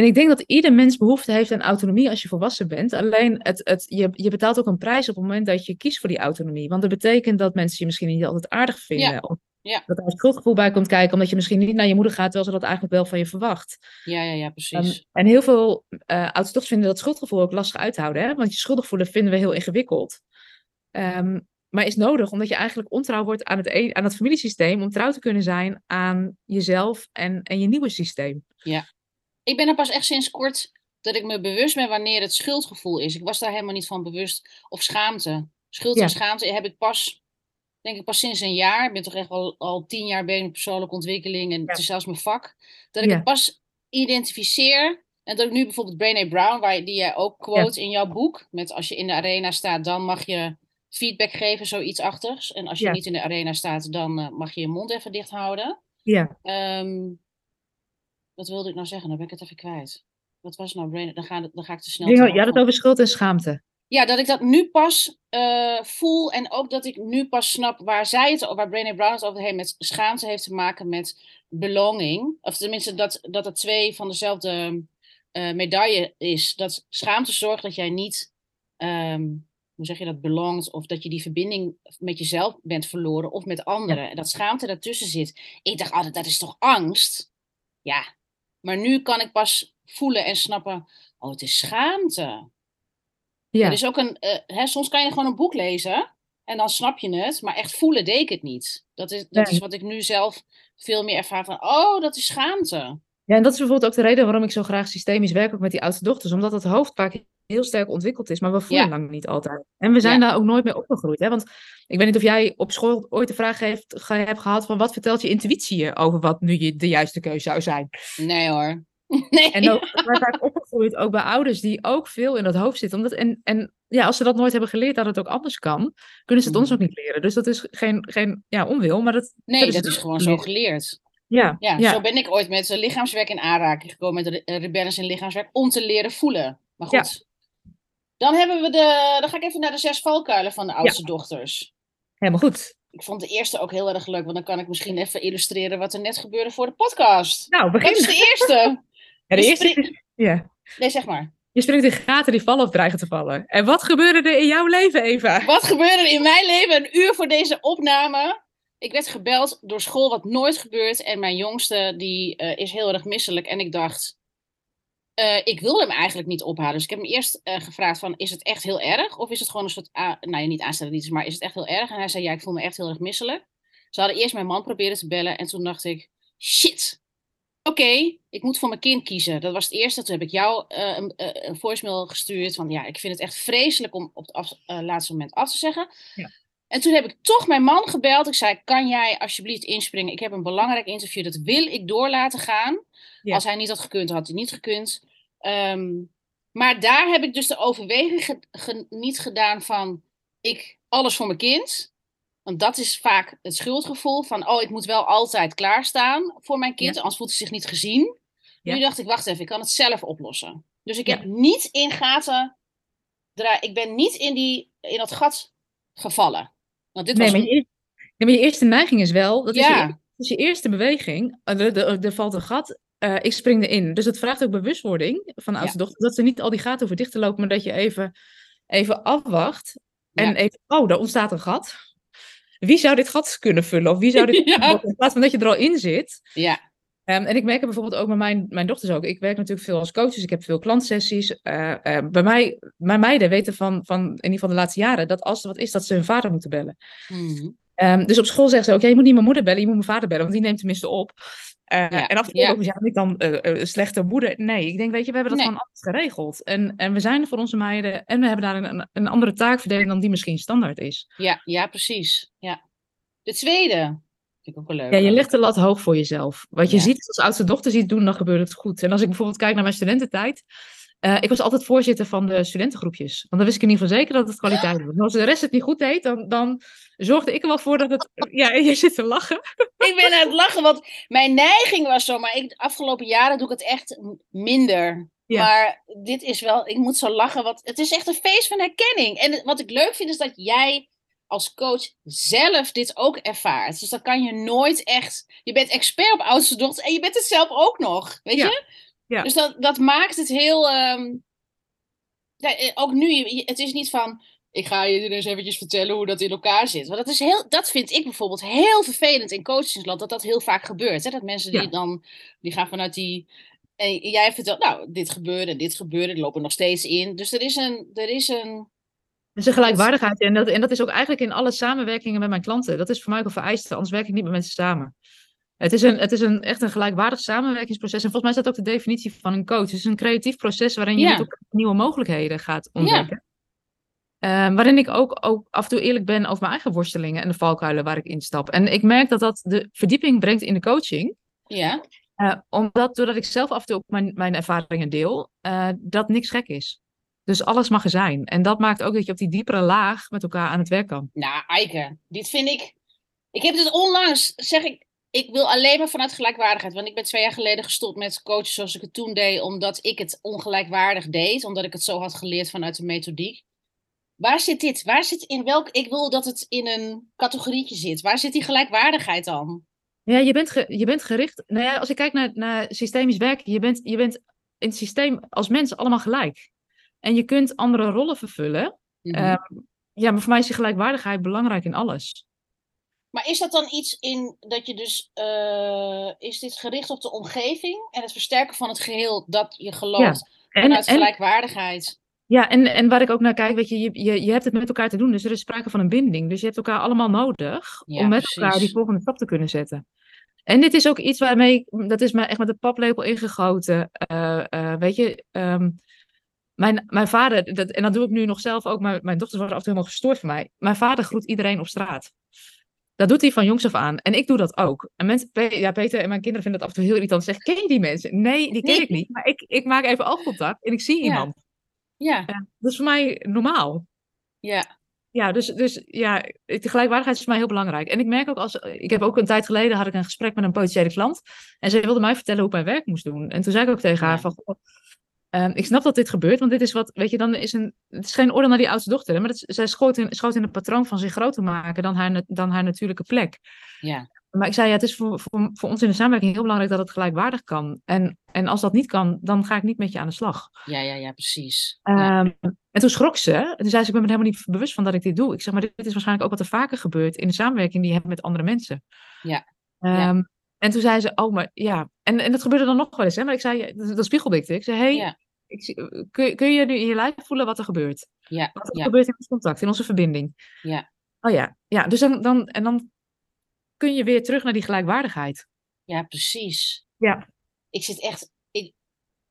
En ik denk dat ieder mens behoefte heeft aan autonomie als je volwassen bent. Alleen het, het, je, je betaalt ook een prijs op het moment dat je kiest voor die autonomie. Want dat betekent dat mensen je misschien niet altijd aardig vinden. Of ja. Dat er een schuldgevoel bij komt kijken, omdat je misschien niet naar je moeder gaat, terwijl ze dat eigenlijk wel van je verwacht. Ja, ja, ja, precies. Um, en heel veel uh, ouders toch vinden dat schuldgevoel ook lastig uit te houden. Hè? Want je schuldig voelen vinden we heel ingewikkeld. Um, maar is nodig, omdat je eigenlijk ontrouw wordt aan het, e aan het familiesysteem, om trouw te kunnen zijn aan jezelf en, en je nieuwe systeem. Ja, ik ben er pas echt sinds kort dat ik me bewust ben wanneer het schuldgevoel is. Ik was daar helemaal niet van bewust. Of schaamte. Schuld Ja. en schaamte heb ik pas, denk ik pas sinds een jaar. Ik ben toch echt al, al tien jaar bezig met persoonlijke ontwikkeling. En Ja. het is zelfs mijn vak. Dat ik Ja. het pas identificeer. En dat ik nu bijvoorbeeld Brené Brown, waar, die jij ook quote in jouw boek. Met als je in de arena staat, dan mag je feedback geven, zoiets achtigs. En als je niet in de arena staat, dan eh, mag je je mond even dicht houden. Ja, Ehm, wat wilde ik nou zeggen? Dan ben ik het even kwijt. Wat was nou Brené? Dan, ga, dan ga ik te snel. je te had het over schuld en schaamte. Ja, dat ik dat nu pas eh, voel en ook dat ik nu pas snap waar zij het, waar Brené Brown het over heeft met schaamte heeft te maken met belonging. Of tenminste dat, dat het twee van dezelfde eh, medaille is. Dat schaamte zorgt dat jij niet, ehm, hoe zeg je dat, belongt of dat je die verbinding met jezelf bent verloren of met anderen. En dat schaamte daartussen zit. Ik dacht altijd, dat is toch angst? Ja, maar nu kan ik pas voelen en snappen, oh het is schaamte. Ja. Er is ook een, eh, hè, soms kan je gewoon een boek lezen en dan snap je het, maar echt voelen deed ik het niet. Dat is, dat Nee. is wat ik nu zelf veel meer ervaar van, oh, dat is schaamte. Ja, en dat is bijvoorbeeld ook de reden waarom ik zo graag systemisch werk ook met die oudste dochters. Omdat het hoofd vaak heel sterk ontwikkeld is, maar we voelen Ja. lang niet altijd. En we zijn Ja. daar ook nooit mee opgegroeid. Hè? Want ik weet niet of jij op school ooit de vraag heeft, ge- hebt gehad van wat vertelt je intuïtie je over wat nu je de juiste keuze zou zijn? Nee hoor. Nee. En ook, opgegroeid ook bij ouders die ook veel in dat hoofd zitten. Omdat, en, en ja, als ze dat nooit hebben geleerd dat het ook anders kan, kunnen ze het ons ook niet leren. Dus dat is geen, geen ja, onwil, maar dat... Nee, dat is gewoon zo geleerd. Ja, Ja, ja. zo ben ik ooit met eh, lichaamswerk in aanraking gekomen met re- rebellens in lichaamswerk om te leren voelen. Maar goed. Dan hebben we de. Dan ga ik even naar de zes valkuilen van de oudste dochters. helemaal goed. Ik vond de eerste ook heel erg leuk, want dan kan ik misschien even illustreren wat er net gebeurde voor de podcast. Nou, begin. Wat is de eerste? Ja, de eerste is- ja. Nee, zeg maar. Je springt in gaten die vallen of dreigen te vallen. En wat gebeurde er in jouw leven, Eva? Wat gebeurde er in mijn leven een uur voor deze opname? Ik werd gebeld door school, wat nooit gebeurt. En mijn jongste, die eh, is heel erg misselijk. En ik dacht, eh, ik wil hem eigenlijk niet ophalen. Dus ik heb hem eerst eh, gevraagd van, is het echt heel erg? Of is het gewoon een soort, nou ja, niet aanstelling, maar is het echt heel erg? En hij zei, ja, ik voel me echt heel erg misselijk. Ze hadden eerst mijn man proberen te bellen. En toen dacht ik, shit. Oké, ik moet voor mijn kind kiezen. Dat was het eerste. Toen heb ik jou eh, een, een voicemail gestuurd. Van ja, ik vind het echt vreselijk om op het af- laatste moment af te zeggen. Ja. En toen heb ik toch mijn man gebeld. Ik zei: Kan jij alsjeblieft inspringen? Ik heb een belangrijk interview. Dat wil ik door laten gaan. Ja. Als hij niet had gekund, had hij niet gekund. Ehm, maar daar heb ik dus de overweging ge- ge- niet gedaan van: ik alles voor mijn kind. Want dat is vaak het schuldgevoel van: oh, ik moet wel altijd klaarstaan voor mijn kind, anders voelt hij zich niet gezien. Ja. Nu dacht ik: wacht even, ik kan het zelf oplossen. Dus ik Ja. heb niet in gaten. Ik ben niet in, die, in dat gat gevallen. Want dit Nee, was maar je, maar je eerste neiging is wel, dat is, je, dat is je eerste beweging, er, er, er valt een gat, eh, ik spring erin. Dus het vraagt ook bewustwording van de oudste dochter, dat ze niet al die gaten hoeven dicht te lopen, maar dat je even, even afwacht en Ja. even, oh, daar ontstaat een gat. Wie zou dit gat kunnen vullen? Of wie zou dit, Ja. in plaats van dat je er al in zit. Ja, Ehm, en ik merk het bijvoorbeeld ook met mijn, mijn dochters ook. Ik werk natuurlijk veel als coach, dus ik heb veel klantsessies. Eh, eh, bij mij, mijn meiden weten van, van in ieder geval de laatste jaren, dat als er wat is, dat ze hun vader moeten bellen. Mhm. Ehm, dus op school zeggen ze ook, ja, je moet niet mijn moeder bellen, je moet mijn vader bellen, want die neemt tenminste op. Eh, Ja, En af en toe ja. ook, ja, ben ik dan eh, eh, een slechte moeder? Nee, ik denk, weet je, we hebben dat Nee. gewoon anders geregeld. En, en we zijn er voor onze meiden en we hebben daar een, een andere taakverdeling dan die misschien standaard is. ja, ja, precies. Ja. De tweede. Vind ik ook wel leuk. Ja, je legt de lat hoog voor jezelf. Wat je Ja. ziet als oudste dochter ziet doen, dan gebeurt het goed. En als ik bijvoorbeeld kijk naar mijn studententijd. ik was altijd voorzitter van de studentengroepjes. Want dan wist ik in ieder geval zeker dat het kwaliteit was. En als de rest het niet goed deed, dan, dan zorgde ik er wel voor dat het... Ja, je zit te lachen. Ik ben aan het lachen, want mijn neiging was zo, maar ik, de afgelopen jaren doe ik het echt minder. Ja. Maar dit is wel, ik moet zo lachen, want het is echt een feest van herkenning. En wat ik leuk vind is dat jij als coach zelf dit ook ervaart. Dus dan kan je nooit echt, je bent expert op oudste dochter en je bent het zelf ook nog, weet Ja. je? Ja. Dus dat, dat maakt het heel, ehm, ja, eh, ook nu, het is niet van, ik ga je eens eventjes vertellen hoe dat in elkaar zit. Want dat, is heel, dat vind ik bijvoorbeeld heel vervelend in coachingsland, dat dat heel vaak gebeurt. Hè? Dat mensen die Ja. dan, die gaan vanuit die, en jij vertelt, nou, dit gebeurde en dit gebeurde, die lopen nog steeds in. Dus er is een, er is een, Dus een gelijkwaardigheid. En dat, en dat is ook eigenlijk in alle samenwerkingen met mijn klanten. Dat is voor mij ook een vereiste, anders werk ik niet met mensen samen. Het is, een, het is een, echt een gelijkwaardig samenwerkingsproces. En volgens mij is dat ook de definitie van een coach. Het is een creatief proces waarin je Ja. nieuwe mogelijkheden gaat ontdekken. Ehm, waarin ik ook, ook af en toe eerlijk ben over mijn eigen worstelingen en de valkuilen waar ik instap. En ik merk dat dat de verdieping brengt in de coaching. ja, Eh, omdat, doordat ik zelf af en toe ook mijn, mijn ervaringen deel, eh, dat niks gek is. Dus alles mag er zijn. En dat maakt ook dat je op die diepere laag met elkaar aan het werk kan. nou, Eike, dit vind ik, ik heb dit onlangs, zeg ik, ik wil alleen maar vanuit gelijkwaardigheid. Want ik ben twee jaar geleden gestopt met coachen zoals ik het toen deed, omdat ik het ongelijkwaardig deed, omdat ik het zo had geleerd vanuit de methodiek. Waar zit dit? Waar zit in welk? Ik wil dat het in een categorietje zit. Waar zit die gelijkwaardigheid dan? Ja, je bent, ge- je bent gericht. Nou ja, als ik kijk naar, naar systemisch werken, je bent, je bent in het systeem als mens allemaal gelijk. En je kunt andere rollen vervullen. Mhm. Ehm, ja, maar voor mij is die gelijkwaardigheid belangrijk in alles. Maar is dat dan iets in dat je dus, eh, is dit gericht op de omgeving en het versterken van het geheel dat je gelooft En, vanuit en, gelijkwaardigheid? Ja, en, en waar ik ook naar kijk, weet je, je, je, je hebt het met elkaar te doen. Dus er is sprake van een binding. Dus je hebt elkaar allemaal nodig Ja, om met precies. elkaar die volgende stap te kunnen zetten. En dit is ook iets waarmee, dat is mij echt met de paplepel ingegoten. eh, eh, weet je, ehm, mijn, mijn vader, dat, en dat doe ik nu nog zelf ook, mijn, mijn dochters worden af en toe helemaal gestoord van mij. Mijn vader groet iedereen op straat. Dat doet hij van jongs af aan. En ik doe dat ook. En mensen, ja, Peter en mijn kinderen vinden het af en toe heel irritant. Zeg, ken je die mensen? Nee, die ken Nee. ik niet. Maar ik, ik maak even oogcontact en ik zie Ja. iemand. Ja, Ja, dat is voor mij normaal. ja, Ja, dus, dus ja, de gelijkwaardigheid is voor mij heel belangrijk. En ik merk ook als, ik heb ook een tijd geleden had ik een gesprek met een potentiële klant. En ze wilde mij vertellen hoe ik mijn werk moest doen. En toen zei ik ook tegen haar Ja. van, ehm, ik snap dat dit gebeurt, want dit is wat, weet je, dan is een, het is geen oordeel naar die oudste dochter, hè, maar is- zij schoot in, schoot in het patroon van zich groter maken dan haar, dan haar natuurlijke plek. ja, Maar ik zei, ja, het is voor, voor, voor ons in de samenwerking heel belangrijk dat het gelijkwaardig kan. En, en als dat niet kan, dan ga ik niet met je aan de slag. ja, ja, ja, precies. Ja, Ehm, en toen schrok ze. En toen zei ze, ik ben me helemaal niet bewust van dat ik dit doe. Ik zeg, maar dit is waarschijnlijk ook wat er vaker gebeurt in de samenwerking die je hebt met andere mensen. Ja, ja. Ehm, En toen zei ze, oh, maar ja. En, en dat gebeurde dan nog wel eens, hè. Maar ik zei, dat, spiegelde ik. Ik zei, hey, ja, ik zie- kun, kun je nu in je lijf voelen wat er gebeurt? ja, Wat er ja, gebeurt in ons contact, in onze verbinding? ja, Oh ja, ja. Dus dan, dan, en dan kun je weer terug naar die gelijkwaardigheid. ja, precies. Ja. Ik zit echt, ik,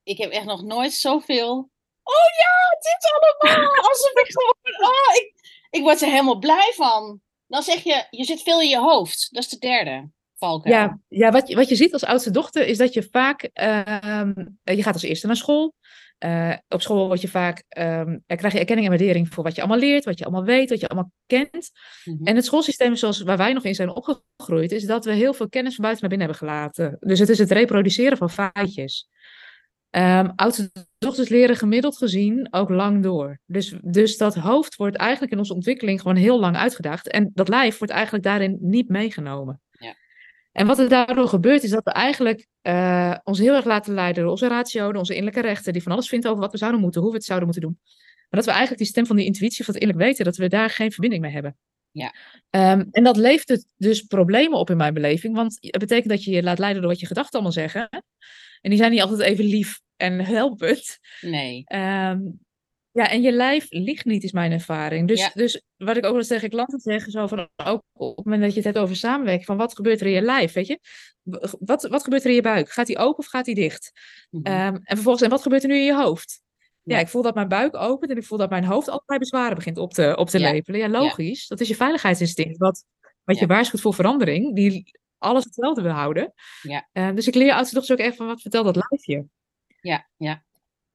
ik heb echt nog nooit zoveel. Oh ja, dit allemaal. Alsof ik gewoon, oh, ik, ik word er helemaal blij van. Dan zeg je, je zit veel in je hoofd. Dat is de derde valkuil. Ja, ja wat, je, wat je ziet als oudste dochter is dat je vaak, ehm, eh, je gaat als eerste naar school. Eh, op school word je vaak, ehm, krijg je erkenning en waardering voor wat je allemaal leert, wat je allemaal weet, wat je allemaal kent. Mhm. En het schoolsysteem zoals waar wij nog in zijn opgegroeid, is dat we heel veel kennis van buiten naar binnen hebben gelaten. Dus het is het reproduceren van feitjes. Ehm oudste dochters leren gemiddeld gezien ook lang door. Dus, dus dat hoofd wordt eigenlijk in onze ontwikkeling gewoon heel lang uitgedaagd. En dat lijf wordt eigenlijk daarin niet meegenomen. En wat er daardoor gebeurt, is dat we eigenlijk eh, ons heel erg laten leiden door onze ratio, door onze innerlijke rechten, die van alles vindt over wat we zouden moeten, hoe we het zouden moeten doen. Maar dat we eigenlijk die stem van die intuïtie, van het innerlijk weten, dat we daar geen verbinding mee hebben. Ja. Ehm, en dat levert dus problemen op in mijn beleving, want het betekent dat je je laat leiden door wat je gedachten allemaal zeggen. En die zijn niet altijd even lief en helpend. Nee. Ehm, ja, en je lijf ligt niet, is mijn ervaring. Dus, Ja. dus wat ik ook wel eens tegen klanten zeg, zo van, ook op het moment dat je het hebt over samenwerking, van wat gebeurt er in je lijf, weet je? Wat, wat gebeurt er in je buik? Gaat die open of gaat die dicht? Mhm. Ehm, en vervolgens, en wat gebeurt er nu in je hoofd? Ja, Ja. ik voel dat mijn buik opent en ik voel dat mijn hoofd allerlei bezwaren begint op te, op te Ja. lepelen. Ja, logisch. Dat is je veiligheidsinstinct, wat, wat je waarschuwt voor verandering, die alles hetzelfde wil houden. Ja. Ehm, dus ik leer oudste dochters ook echt van, wat vertelt dat lijfje? Ja, ja.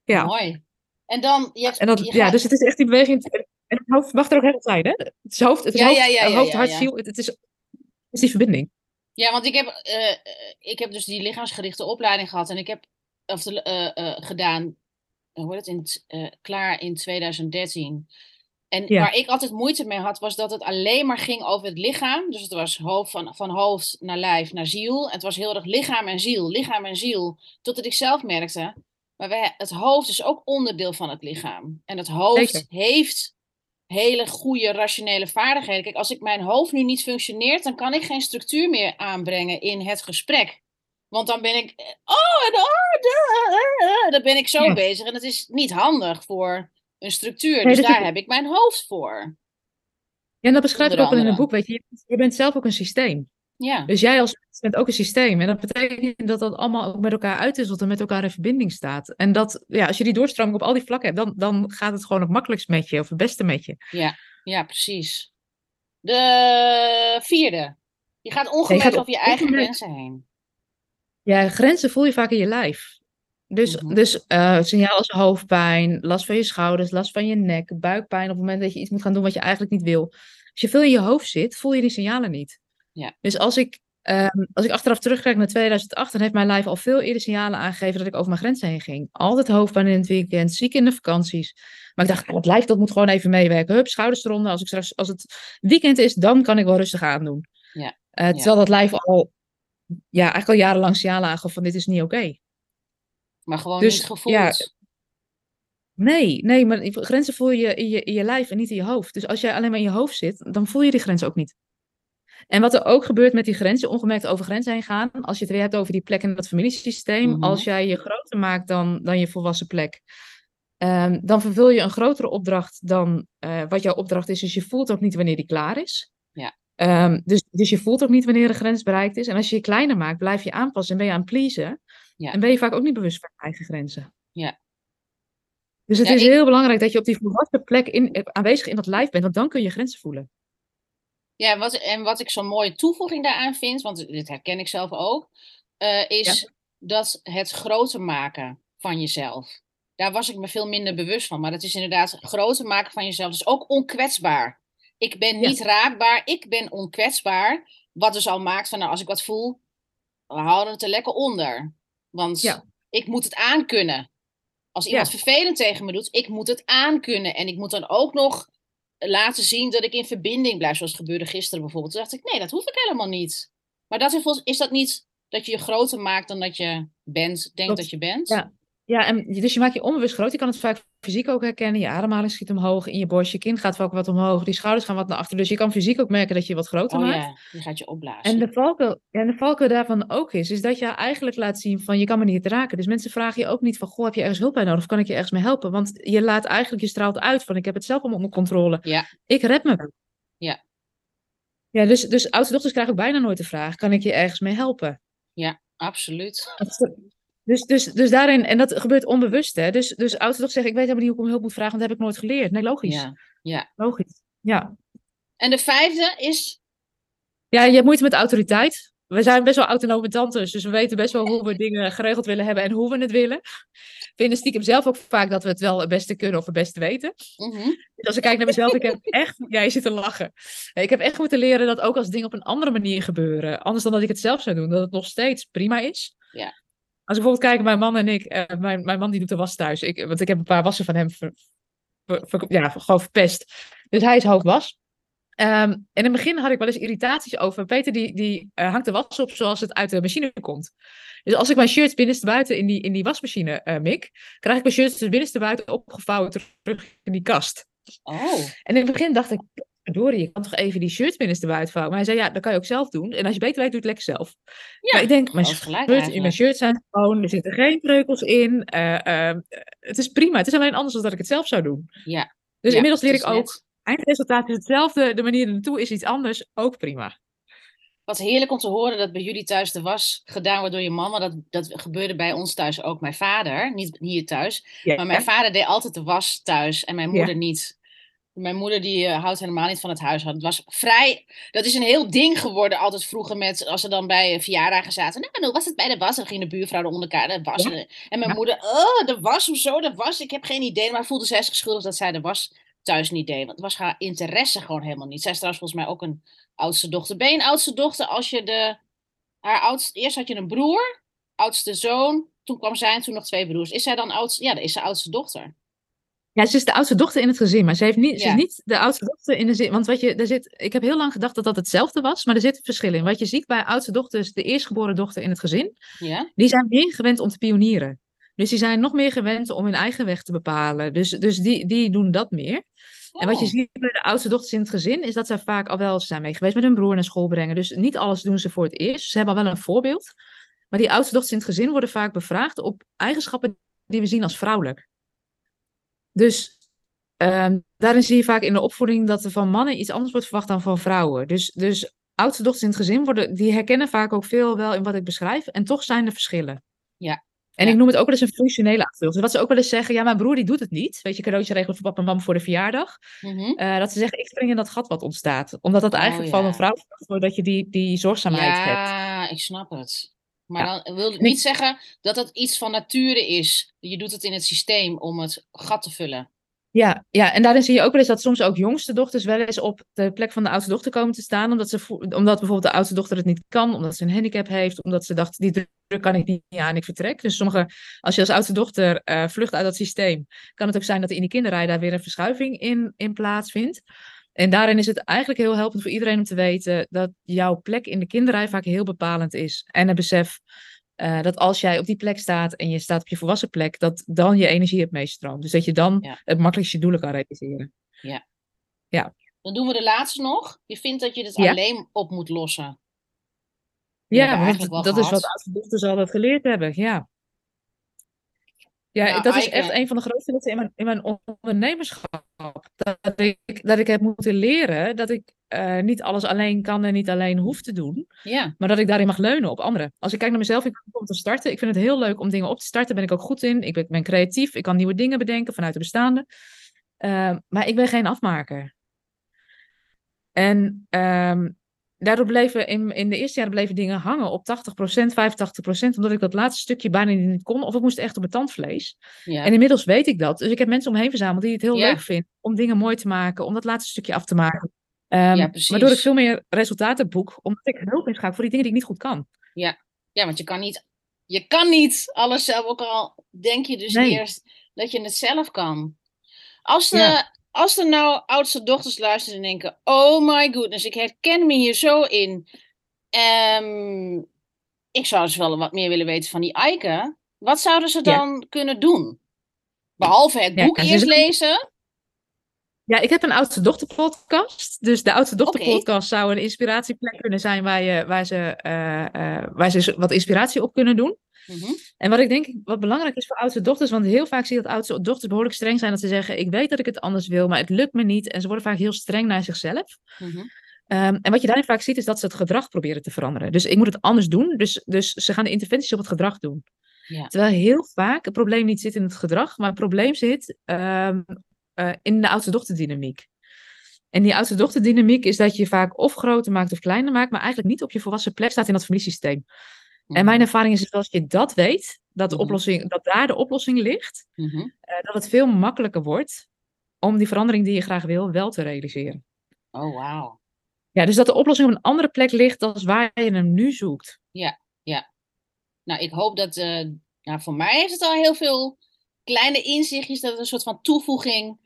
Ja. Mooi. En dan, je hebt, En dat, je ja, gaat- dus het is echt die beweging. En het hoofd mag er ook heel zijn, hè? Het is hoofd, het is Ja, hoofd, ja, ja, ja, hoofd ja, hart, ziel. Het, het is, het is die verbinding. Ja, want ik heb, eh, ik heb dus die lichaamsgerichte opleiding gehad en ik heb of de, eh, eh, gedaan, hoe heet het, in, klaar in 2013. En Ja. waar ik altijd moeite mee had, was dat het alleen maar ging over het lichaam. Dus het was hoofd, van, van hoofd naar lijf naar ziel. Het was heel erg lichaam en ziel, lichaam en ziel. Totdat ik zelf merkte, maar wij, het hoofd is ook onderdeel van het lichaam. En het hoofd Zeker. heeft hele goede rationele vaardigheden. Kijk, als ik mijn hoofd nu niet functioneert, dan kan ik geen structuur meer aanbrengen in het gesprek. Want dan ben ik, oh, en oh, eh, eh, dan ben ik zo Ja. bezig. En dat is niet handig voor een structuur. Nee, dus daar is- heb ik mijn hoofd voor. Ja, en dat beschrijf ik ook wel in het boek. Weet je, je bent zelf ook een systeem. Ja, Dus jij als bent ook een systeem. En dat betekent dat dat allemaal ook met elkaar uitwisselt en met elkaar in verbinding staat. En dat, ja, als je die doorstroming op al die vlakken hebt, dan, dan gaat het gewoon het makkelijkst met je of het beste met je. ja, precies. De vierde. Je gaat ongemerkt gaat over je eigen ongemerkt- grenzen heen. Ja, grenzen voel je vaak in je lijf. Dus, Mhm. dus eh signaal als hoofdpijn, last van je schouders, last van je nek, buikpijn op het moment dat je iets moet gaan doen wat je eigenlijk niet wil. Als je veel in je hoofd zit, voel je die signalen niet. Ja. Dus als ik, ehm, als ik achteraf terugkijk naar 2008, dan heeft mijn lijf al veel eerder signalen aangegeven dat ik over mijn grenzen heen ging. Altijd hoofdpijn in het weekend, ziek in de vakanties. Maar ik dacht, ah, het lijf dat moet gewoon even meewerken. Hup, schouders eronder. Als, ik straks, als het weekend is, dan kan ik wel rustig aandoen. Ja. Eh, terwijl dat lijf al, ja, eigenlijk al jarenlang signalen aangaf van dit is niet oké. Maar gewoon Dus, niet gevoeld. ja, Nee, nee, maar grenzen voel je in, je in je lijf en niet in je hoofd. Dus als jij alleen maar in je hoofd zit, dan voel je die grenzen ook niet. En wat er ook gebeurt met die grenzen, ongemerkt over grenzen heen gaan, als je het weer hebt over die plek in dat familiesysteem, Mhm. als jij je groter maakt dan, dan je volwassen plek, ehm, dan vervul je een grotere opdracht dan eh, wat jouw opdracht is. Dus je voelt ook niet wanneer die klaar is. Ja. Ehm, dus, dus je voelt ook niet wanneer de grens bereikt is. En als je je kleiner maakt, blijf je aanpassen en ben je aan het pleasen. Ja. En ben je vaak ook niet bewust van je eigen grenzen. Ja. Dus het Ja, is ik- heel belangrijk dat je op die volwassen plek in, eh, aanwezig in dat lijf bent, want dan kun je grenzen voelen. Ja, wat, en wat ik zo'n mooie toevoeging daaraan vind, want dit herken ik zelf ook, uh, is dat het groter maken van jezelf. Daar was ik me veel minder bewust van. Maar dat is inderdaad groter maken van jezelf. Dus ook onkwetsbaar. Ik ben niet raakbaar, ik ben onkwetsbaar. Wat dus al maakt van, nou, als ik wat voel, we houden het er lekker onder. Want ik moet het aankunnen. Als iemand vervelend tegen me doet, ik moet het aankunnen. En ik moet dan ook nog laten zien dat ik in verbinding blijf, zoals het gebeurde gisteren bijvoorbeeld. Toen dacht ik, nee, dat hoef ik helemaal niet. Maar dat is, is dat niet dat je je groter maakt dan dat je bent, denkt dat je bent? Ja, ja, en dus je maakt je onbewust groot. Je kan het vaak fysiek ook herkennen. Je ademhaling schiet omhoog in je borst. Je kind gaat ook wat omhoog. Die schouders gaan wat naar achter. Dus je kan fysiek ook merken dat je wat groter oh, maakt. ja, je gaat je opblazen. En de valkuil, en de valkuil daarvan ook is, is dat je eigenlijk laat zien van je kan me niet raken. Dus mensen vragen je ook niet van, goh, heb je ergens hulp bij nodig? Of kan ik je ergens mee helpen? Want je laat eigenlijk, je straalt uit van, ik heb het zelf allemaal onder controle. Ja. Ik red me. Ja. Ja, dus, dus oudste dochters krijgen ook bijna nooit de vraag, kan ik je ergens mee helpen? Ja, absoluut. Dus, dus, dus daarin, en dat gebeurt onbewust, hè? Dus, dus ouders toch zeggen, ik weet helemaal niet hoe ik om hulp moet vragen, want dat heb ik nooit geleerd. Nee, logisch. Ja, ja. Logisch, ja. En de vijfde is? Ja, je hebt moeite met autoriteit. We zijn best wel autonome tantes, dus we weten best wel hoe we dingen geregeld willen hebben en hoe we het willen. We vinden stiekem zelf ook vaak dat we het wel het beste kunnen of het beste weten. Mhm. Dus als ik kijk naar mezelf, ik heb echt, jij zit te lachen. Ik heb echt moeten leren dat ook als dingen op een andere manier gebeuren, anders dan dat ik het zelf zou doen, dat het nog steeds prima is. Ja. Als ik bijvoorbeeld kijk, mijn man en ik, uh, mijn, mijn man die doet de was thuis. Ik, want ik heb een paar wassen van hem ver, ver, ver, ja, gewoon verpest. Dus hij is hoofdwas. Um, en in het begin had ik wel eens irritaties over. Peter die, die uh, hangt de was op zoals het uit de machine komt. Dus als ik mijn shirts binnenstebuiten in die, in die wasmachine uh, mik, krijg ik mijn shirts dus binnenstebuiten opgevouwen terug in die kast. Oh. En in het begin dacht ik, Dorie, je kan toch even die shirts binnenstebuiten vouwen? Maar hij zei, ja, dat kan je ook zelf doen. En als je beter weet, doe het lekker zelf. Ja, maar ik denk, mijn, shirt, in mijn shirt zijn schoon, er zitten geen kreukels in. Uh, uh, het is prima. Het is alleen anders dan dat ik het zelf zou doen. Ja. Dus ja, inmiddels leer ik ook, net... eindresultaat is hetzelfde, de manier naartoe is iets anders, ook prima. Wat heerlijk om te horen dat bij jullie thuis de was gedaan wordt door je. Want dat, dat gebeurde bij ons thuis ook. Mijn vader, niet hier thuis. Ja, maar mijn vader deed altijd de was thuis en mijn moeder niet. Mijn moeder die uh, houdt helemaal niet van het huishouden. Het was vrij. Dat is een heel ding geworden altijd vroeger met als ze dan bij verjaardagen zaten. Nou, nou was het bij de was. Dan ging de buurvrouw er onder elkaar de was. Ja. En mijn Ja. moeder, oh, de was, hoezo de was? Ik heb geen idee. Maar voelde zij zich schuldig dat zij de was thuis niet deed. Want het was haar interesse gewoon helemaal niet. Zij is trouwens volgens mij ook een oudste dochter. Ben je een oudste dochter als je de. Haar oudste, eerst had je een broer, oudste zoon. Toen kwam zij en toen nog twee broers. Is zij dan oudste? Ja, dat is de oudste dochter. Ja, ze is de oudste dochter in het gezin, maar ze, heeft niet, ze Ja. is niet de oudste dochter in de zin. Want wat je, er zit, ik heb heel lang gedacht dat dat hetzelfde was, maar er zit verschil in. Wat je ziet bij oudste dochters, de eerstgeboren dochter in het gezin, Ja? die zijn meer gewend om te pionieren. Dus die zijn nog meer gewend om hun eigen weg te bepalen. Dus, dus die, die doen dat meer. En wat je Oh. ziet bij de oudste dochters in het gezin, is dat zij vaak al wel ze zijn mee geweest met hun broer naar school brengen. Dus niet alles doen ze voor het eerst. Ze hebben al wel een voorbeeld. Maar die oudste dochters in het gezin worden vaak bevraagd op eigenschappen die we zien als vrouwelijk. Dus ehm, daarin zie je vaak in de opvoeding dat er van mannen iets anders wordt verwacht dan van vrouwen. Dus, dus oudste dochters in het gezin worden, die herkennen vaak ook veel wel in wat ik beschrijf. En toch zijn er verschillen. Ja. En Ja. ik noem het ook wel eens een functionele achtergrond. Dus wat ze ook wel eens zeggen, ja, mijn broer die doet het niet. Weet je, cadeautje regelen voor papa en mam voor de verjaardag. Mhm. Eh, dat ze zeggen, ik spring in dat gat wat ontstaat. Omdat dat Oh, eigenlijk ja. van een vrouw wordt dat je die, die zorgzaamheid hebt. Ja, ik snap het. Maar Ja. dan wil het niet zeggen dat dat iets van nature is. Je doet het in het systeem om het gat te vullen. Ja, ja, en daarin zie je ook wel eens dat soms ook jongste dochters wel eens op de plek van de oudste dochter komen te staan. Omdat, ze, omdat bijvoorbeeld de oudste dochter het niet kan, omdat ze een handicap heeft, omdat ze dacht, die druk kan ik niet aan, ik vertrek. Dus sommige, als je als oudste dochter eh, vlucht uit dat systeem, kan het ook zijn dat er in die kinderrij daar weer een verschuiving in, in plaatsvindt. En daarin is het eigenlijk heel helpend voor iedereen om te weten dat jouw plek in de kinderrij vaak heel bepalend is. En het besef eh, dat als jij op die plek staat en je staat op je volwassen plek, dat dan je energie het meest stroomt. Dus dat je dan Ja. het makkelijkst je doelen kan realiseren. Dan doen we de laatste nog. Je vindt dat je het Ja. alleen op moet lossen. Ja, want dat is wat oudste dochters altijd geleerd hebben, ja. Ja, Nou, dat is echt een van de grootste lessen in mijn, in mijn ondernemerschap. Dat ik, dat ik heb moeten leren dat ik eh, niet alles alleen kan en niet alleen hoef te doen. Ja, Maar dat ik daarin mag leunen op anderen. Als ik kijk naar mezelf, ik ben om te starten. Ik vind het heel leuk om dingen op te starten. Ben ik ook goed in. Ik ben, ben creatief. Ik kan nieuwe dingen bedenken vanuit de bestaande. Eh, maar ik ben geen afmaker. En ehm, daardoor bleven in, in de eerste jaren bleven dingen hangen op 80%, 85%, omdat ik dat laatste stukje bijna niet kon. Of ik moest echt op mijn tandvlees. Ja. En inmiddels weet ik dat. Dus ik heb mensen om me verzameld die het heel Ja. leuk vinden om dingen mooi te maken, om dat laatste stukje af te maken. Ehm, Ja, precies. waardoor ik veel meer resultaten boek, omdat ik hulp inschakeel voor die dingen die ik niet goed kan. Ja, want je kan niet, je kan niet alles zelf, ook al denk je dus Nee. eerst dat je het zelf kan. Als, de, Ja. Als er nou oudste dochters luisteren en denken, oh my goodness, ik herken me hier zo in. Ehm, ik zou dus wel wat meer willen weten van die Eike. Wat zouden ze Ja. dan kunnen doen? Behalve het boek eerst zijn- lezen. Ja, ik heb een oudste dochter podcast. Dus de oudste dochter Oké. podcast zou een inspiratieplek kunnen zijn waar, je, waar, ze, eh, eh, waar ze wat inspiratie op kunnen doen. Mhm. En wat ik denk, wat belangrijk is voor oudste dochters, want heel vaak zie je dat oudste dochters behoorlijk streng zijn. Dat ze zeggen, ik weet dat ik het anders wil, maar het lukt me niet. En ze worden vaak heel streng naar zichzelf. Mhm. Ehm, en wat je daarin vaak ziet, is dat ze het gedrag proberen te veranderen. Dus ik moet het anders doen. Dus, dus ze gaan de interventies op het gedrag doen. Ja. Terwijl heel vaak het probleem niet zit in het gedrag, maar het probleem zit ehm, eh, in de oudste dochterdynamiek. En die oudste dochterdynamiek is dat je vaak of groter maakt of kleiner maakt, maar eigenlijk niet op je volwassen plek staat in dat familiesysteem. En mijn ervaring is dat als je dat weet, dat, de Mhm. oplossing, dat daar de oplossing ligt, Mhm. eh, dat het veel makkelijker wordt om die verandering die je graag wil, wel te realiseren. Oh, wauw. Ja, dus dat de oplossing op een andere plek ligt dan waar je hem nu zoekt. Nou, ik hoop dat. eh, nou, voor mij heeft het al heel veel kleine inzichtjes. Dat het een soort van toevoeging.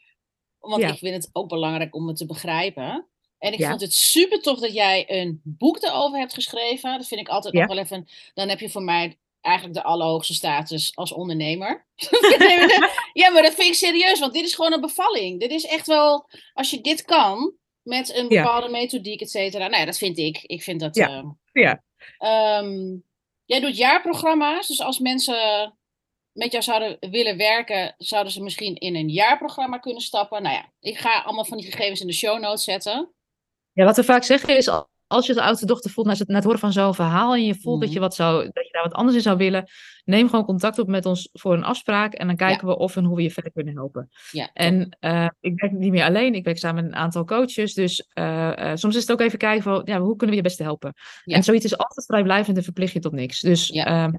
Want Ja. ik vind het ook belangrijk om het te begrijpen. En ik Ja. vond het super tof dat jij een boek erover hebt geschreven. Dat vind ik altijd Ja. nog wel even. Dan heb je voor mij eigenlijk de allerhoogste status als ondernemer. ja, maar dat vind ik serieus, want dit is gewoon een bevalling. Dit is echt wel. Als je dit kan. Met een Ja. bepaalde methodiek, et cetera. Nou ja, dat vind ik. Ik vind dat. Ja. eh, Ja. Ehm, jij doet jaarprogramma's, dus als mensen met jou zouden willen werken, zouden ze misschien in een jaarprogramma kunnen stappen. Nou ja, ik ga allemaal van die gegevens in de show notes zetten. Ja, wat we vaak zeggen is, al- als je als oudste dochter voelt na het, na het horen van zo'n verhaal en je voelt Mhm. dat, je wat zou, dat je daar wat anders in zou willen, neem gewoon contact op met ons voor een afspraak en dan kijken we of en hoe we je verder kunnen helpen. Ja. En eh, ik werk niet meer alleen, ik werk samen met een aantal coaches, dus eh, eh, soms is het ook even kijken van, ja, hoe kunnen we je beste helpen? Ja. En zoiets is altijd vrijblijvend en verplicht je tot niks. Dus, Ja.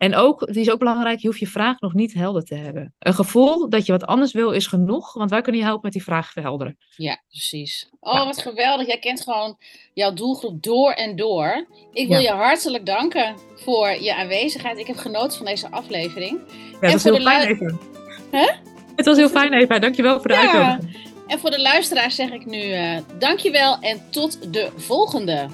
En ook, die is ook belangrijk, je hoeft je vraag nog niet helder te hebben. Een gevoel dat je wat anders wil is genoeg, want wij kunnen je helpen met die vraag verhelderen. ja, precies. Oh, Ja. wat geweldig. Jij kent gewoon jouw doelgroep door en door. Ik wil Ja. je hartelijk danken voor je aanwezigheid. Ik heb genoten van deze aflevering. Ja, En het was voor heel de fijn, Eva. Hè? Het was heel fijn, Eva. Dankjewel voor de Ja. uitnodiging. En voor de luisteraars zeg ik nu eh dankjewel en tot de volgende.